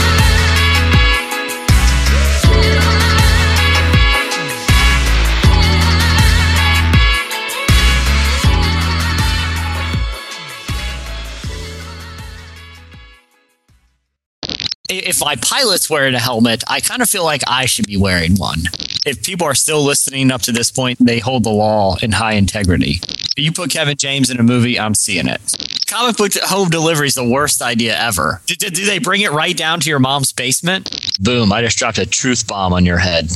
if my pilot's wearing a helmet, I kind of feel like I should be wearing one. If people are still listening up to this point, they hold the law in high integrity. You put Kevin James in a movie, I'm seeing it. Comic book home delivery is the worst idea ever. Do, they bring it right down to your mom's basement? Boom, I just dropped a truth bomb on your head.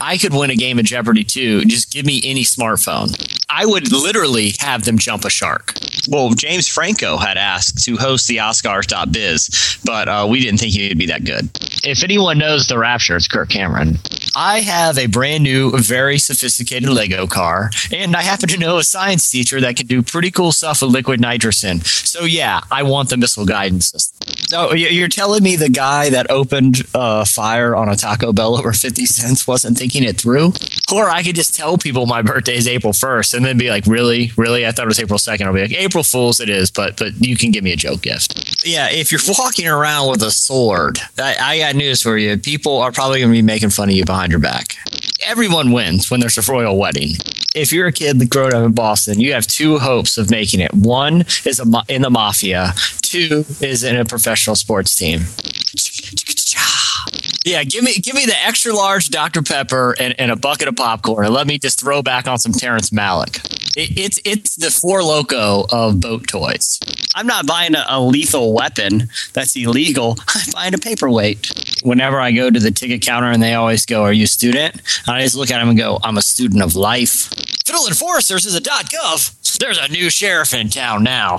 I could win a game of Jeopardy too. Just give me any smartphone. I would literally have them jump a shark. Well, James Franco had asked to host the Oscars.biz, but uh, we didn't think he would be that good. If anyone knows the Rapture, it's Kirk Cameron. I have a brand new, very sophisticated Lego car, and I happen to know a science teacher that can do pretty cool stuff with liquid nitrogen. So yeah, I want the missile guidance system. So, you- you're telling me the guy that opened uh, fire on a Taco Bell over 50 cents wasn't thinking it through? Or I could just tell people my birthday is April 1st and then be like, really? Really? I thought it was April 2nd. I'll be like, April Fool's it is, but but you can give me a joke gift. Yeah, if you're walking around with a sword, I, I got news for you. People are probably going to be making fun of you behind your back. Everyone wins when there's a royal wedding. If you're a kid that up in Boston, you have two hopes of making it. One is in the mafia. Two is in a professional sports team. Yeah, give me give me the extra large Dr. Pepper and, and a bucket of popcorn, and let me just throw back on some Terrence Malick. It, it's it's the Four Loko of boat toys. I'm not buying a, a lethal weapon that's illegal. I'm buying a paperweight. Whenever I go to the ticket counter and they always go, "Are you a student?" And I just look at them and go, "I'm a student of life." Fiddle Enforcers is a .gov. There's a new sheriff in town now.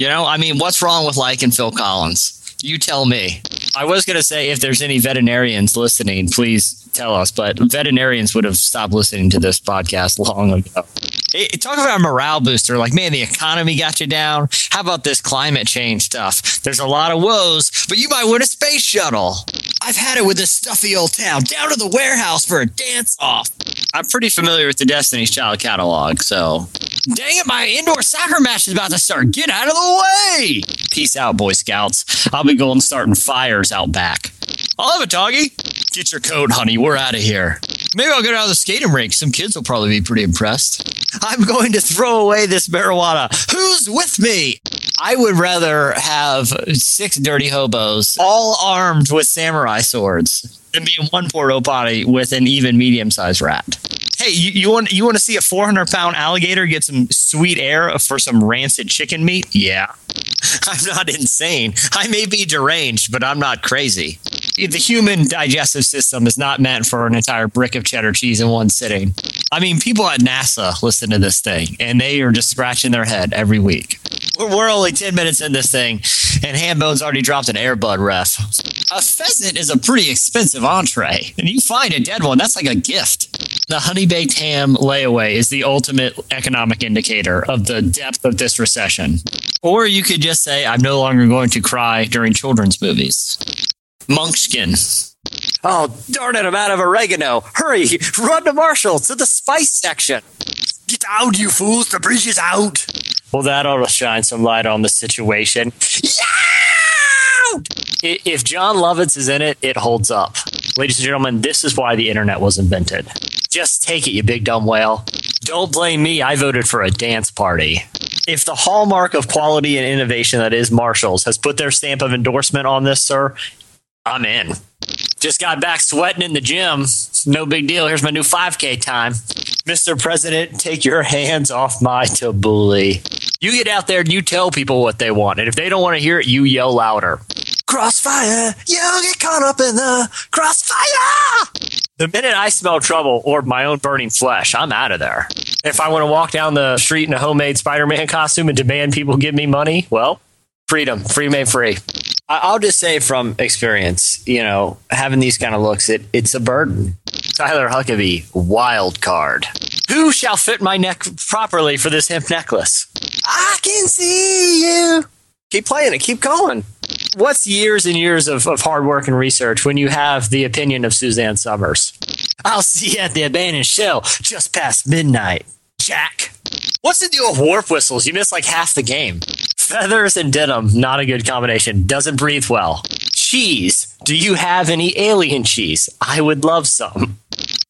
You know, I mean, what's wrong with liking Phil Collins? You tell me. I was going to say if there's any veterinarians listening, please tell us, but veterinarians would have stopped listening to this podcast long ago. Hey, talk about a morale booster. Like, man, the economy got you down. How about this climate change stuff? There's a lot of woes, but you might win a space shuttle. I've had it with this stuffy old town. Down to the warehouse for a dance off. I'm pretty familiar with the Destiny's Child catalog, so. Dang it, my indoor soccer match is about to start. Get out of the way. Peace out, Boy Scouts. I'll be going starting fires out back. I'll have a doggy. Get your coat, honey. We're out of here. Maybe I'll go down to the skating rink. Some kids will probably be pretty impressed. I'm going to throw away this marijuana. Who's with me? I would rather have six dirty hobos all armed with samurai swords than be one porta potty with an even medium sized rat. Hey, you, you want you want to see a 400 pound alligator get some sweet air for some rancid chicken meat? Yeah. I'm not insane. I may be deranged, but I'm not crazy. The human digestive system is not meant for an entire brick of cheddar cheese in one sitting. I mean, people at NASA listen to this thing, and they are just scratching their head every week. We're, only 10 minutes in this thing, and Hambone's already dropped an Air Bud ref. A pheasant is a pretty expensive entree, and you find a dead one, that's like a gift. The honey baked ham layaway is the ultimate economic indicator of the depth of this recession. Or you could just say, I'm no longer going to cry during children's movies. Monkskin. Oh, darn it, I'm out of oregano. Hurry, run to Marshall to the spice section. Get out, you fools, the bridge is out. Well, that ought to shine some light on the situation. I- If Jon Lovitz is in it, it holds up. Ladies and gentlemen, this is why the internet was invented. Just take it, you big dumb whale. Don't blame me, I voted for a dance party. If the hallmark of quality and innovation that is Marshall's has put their stamp of endorsement on this, sir, I'm in. Just got back sweating in the gym. No big deal. Here's my new 5K time. Mr. President, take your hands off my tabbouleh. You get out there and you tell people what they want. And if they don't want to hear it, you yell louder. Crossfire, you'll get caught up in the crossfire. The minute I smell trouble or my own burning flesh, I'm out of there. If I want to walk down the street in a homemade Spider Man costume and demand people give me money, well, freedom, free made free. I'll just say from experience, you know, having these kind of looks, it, it's a burden. Tyler Huckabee, wild card. Who shall fit my neck properly for this hemp necklace? I can see you. Keep playing it, keep going. What's years and years of, of hard work and research when you have the opinion of Suzanne Somers? I'll see you at the abandoned shell just past midnight. Jack. What's the deal with warp whistles? You miss like half the game. Feathers and denim, not a good combination. Doesn't breathe well. Cheese. Do you have any alien cheese? I would love some.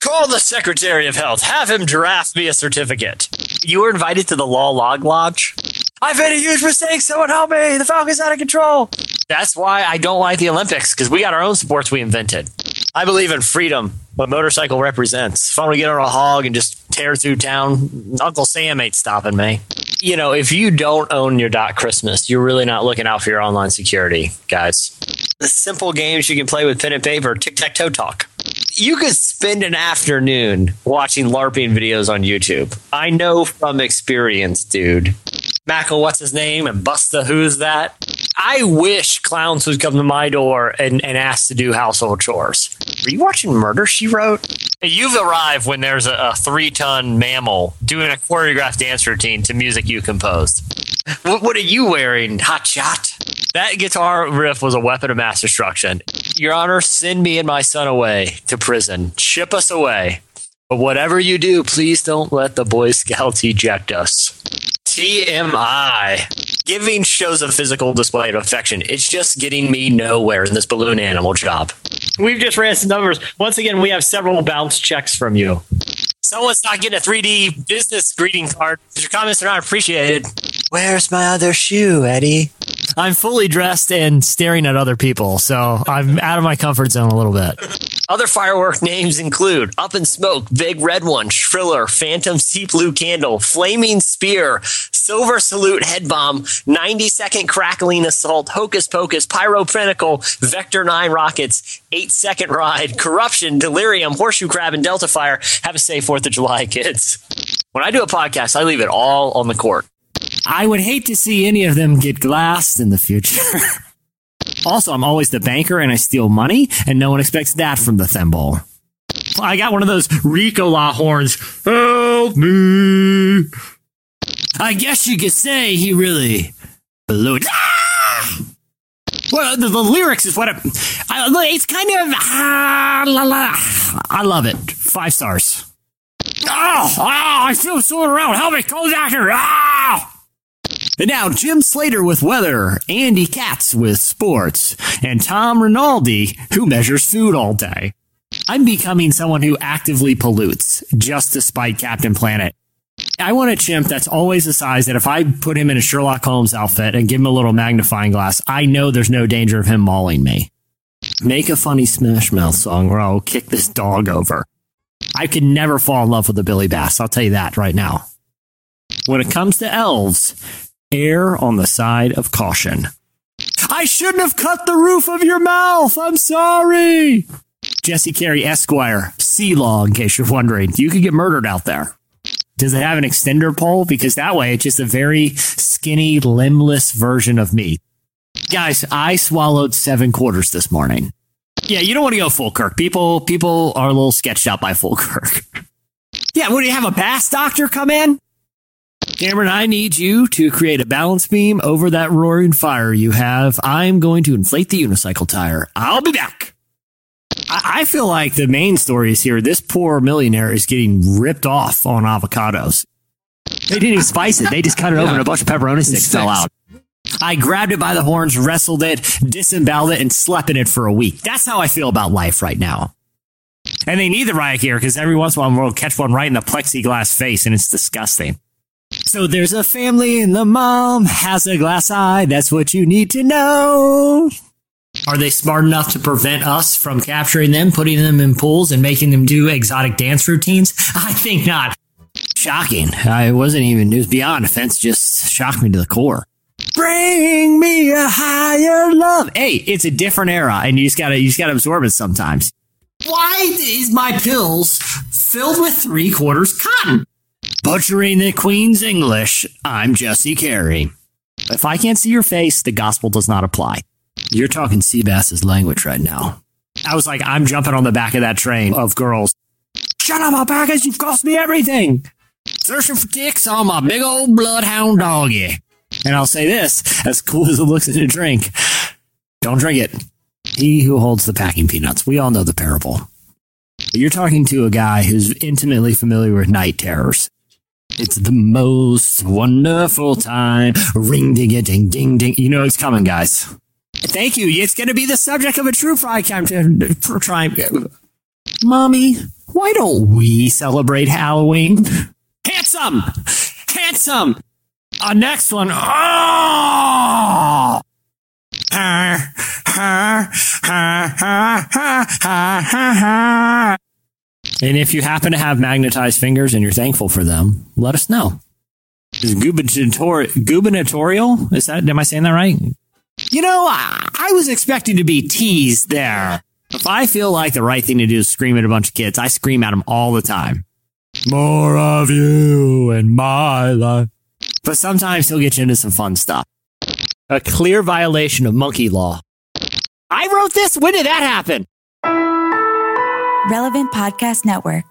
Call the Secretary of Health. Have him draft me a certificate. You were invited to the Law Log Lodge. I've made a huge mistake. Someone help me. The Falcon's out of control. That's why I don't like the Olympics because we got our own sports we invented. I believe in freedom, what motorcycle represents. Want to get on a hog and just tear through town, Uncle Sam ain't stopping me. You know, if you don't own your dot Christmas, you're really not looking out for your online security, guys. The simple games you can play with pen and paper, tic tac toe talk. You could spend an afternoon watching LARPing videos on YouTube. I know from experience, dude. Mackle, what's his name? And Busta, who's that? I wish clowns would come to my door and, and ask to do household chores. Are you watching Murder, She Wrote? You've arrived when there's a, a three ton mammal doing a choreographed dance routine to music you composed. What, what are you wearing, hot shot? That guitar riff was a weapon of mass destruction. Your Honor, send me and my son away to prison. Ship us away. But whatever you do, please don't let the Boy Scouts eject us. TMI. Giving shows a physical display of affection. It's just getting me nowhere in this balloon animal job. We've just ran some numbers. Once again, we have several bounce checks from you. Someone's not getting a 3D business greeting card. Your comments are not appreciated. Where's my other shoe, Eddie? I'm fully dressed and staring at other people, so I'm out of my comfort zone a little bit. Other firework names include Up in Smoke, Big Red One, Shriller, Phantom Sea Blue Candle, Flaming Spear, Silver Salute Head Bomb, 90 Second Crackling Assault, Hocus Pocus, Pyroprinical, Vector 9 Rockets, 8 Second Ride, Corruption, Delirium, Horseshoe Crab, and Delta Fire. Have a safe 4th of July, kids. When I do a podcast, I leave it all on the court. I would hate to see any of them get glassed in the future. also, I'm always the banker and I steal money, and no one expects that from the thimble. I got one of those Ricola horns. Help me! I guess you could say he really blew it. Ah! Well, the, the lyrics is what it, I, it's kind of. ah, la, la. I love it. Five stars. Oh, oh, I feel so around. Help me, close doctor. Ah! And now Jim Slater with weather, Andy Katz with sports, and Tom Rinaldi, who measures food all day. I'm becoming someone who actively pollutes just to spite Captain Planet. I want a chimp that's always the size that if I put him in a Sherlock Holmes outfit and give him a little magnifying glass, I know there's no danger of him mauling me. Make a funny Smash Mouth song or I'll kick this dog over. I could never fall in love with a Billy Bass. I'll tell you that right now. When it comes to elves, err on the side of caution. I shouldn't have cut the roof of your mouth. I'm sorry. Jesse Carey Esquire, Sea Law, in case you're wondering. You could get murdered out there. Does it have an extender pole? Because that way it's just a very skinny, limbless version of me. Guys, I swallowed seven quarters this morning. Yeah, you don't want to go full Kirk. People, people are a little sketched out by full Kirk. Yeah, what do you have a bass doctor come in? Cameron, I need you to create a balance beam over that roaring fire you have. I'm going to inflate the unicycle tire. I'll be back. I, I feel like the main story is here. This poor millionaire is getting ripped off on avocados. They didn't even spice it. They just cut it over and a bunch of pepperoni sticks fell out. I grabbed it by the horns, wrestled it, disemboweled it, and slept in it for a week. That's how I feel about life right now. And they need the riot gear because every once in a while we'll catch one right in the plexiglass face and it's disgusting. So there's a family and the mom has a glass eye. That's what you need to know. Are they smart enough to prevent us from capturing them, putting them in pools, and making them do exotic dance routines? I think not. Shocking. I wasn't even, was beyond offense, just shocked me to the core. Bring me a higher love. Hey, it's a different era, and you just gotta you just gotta absorb it sometimes. Why is my pills filled with three quarters cotton? Butchering the Queen's English, I'm Jesse Carey. If I can't see your face, the gospel does not apply. You're talking Seabass's language right now. I was like, I'm jumping on the back of that train of girls. Shut up, alpacas, you've cost me everything. Searching for dicks on my big old bloodhound doggy. And I'll say this, as cool as it looks in a drink, don't drink it. He who holds the packing peanuts. We all know the parable. You're talking to a guy who's intimately familiar with night terrors. It's the most wonderful time. Ring ding ding ding ding. You know it's coming, guys. Thank you. It's going to be the subject of a true fry time. Try, mommy. Why don't we celebrate Halloween? Handsome, handsome. Uh, next one. Oh! And if you happen to have magnetized fingers and you're thankful for them, let us know. Is gubernator- gubernatorial? Is that, am I saying that right? You know, I was expecting to be teased there. If I feel like the right thing to do is scream at a bunch of kids, I scream at them all the time. More of you in my life. But sometimes he'll get you into some fun stuff. A clear violation of monkey law. I wrote this? When did that happen? Relevant Podcast Network.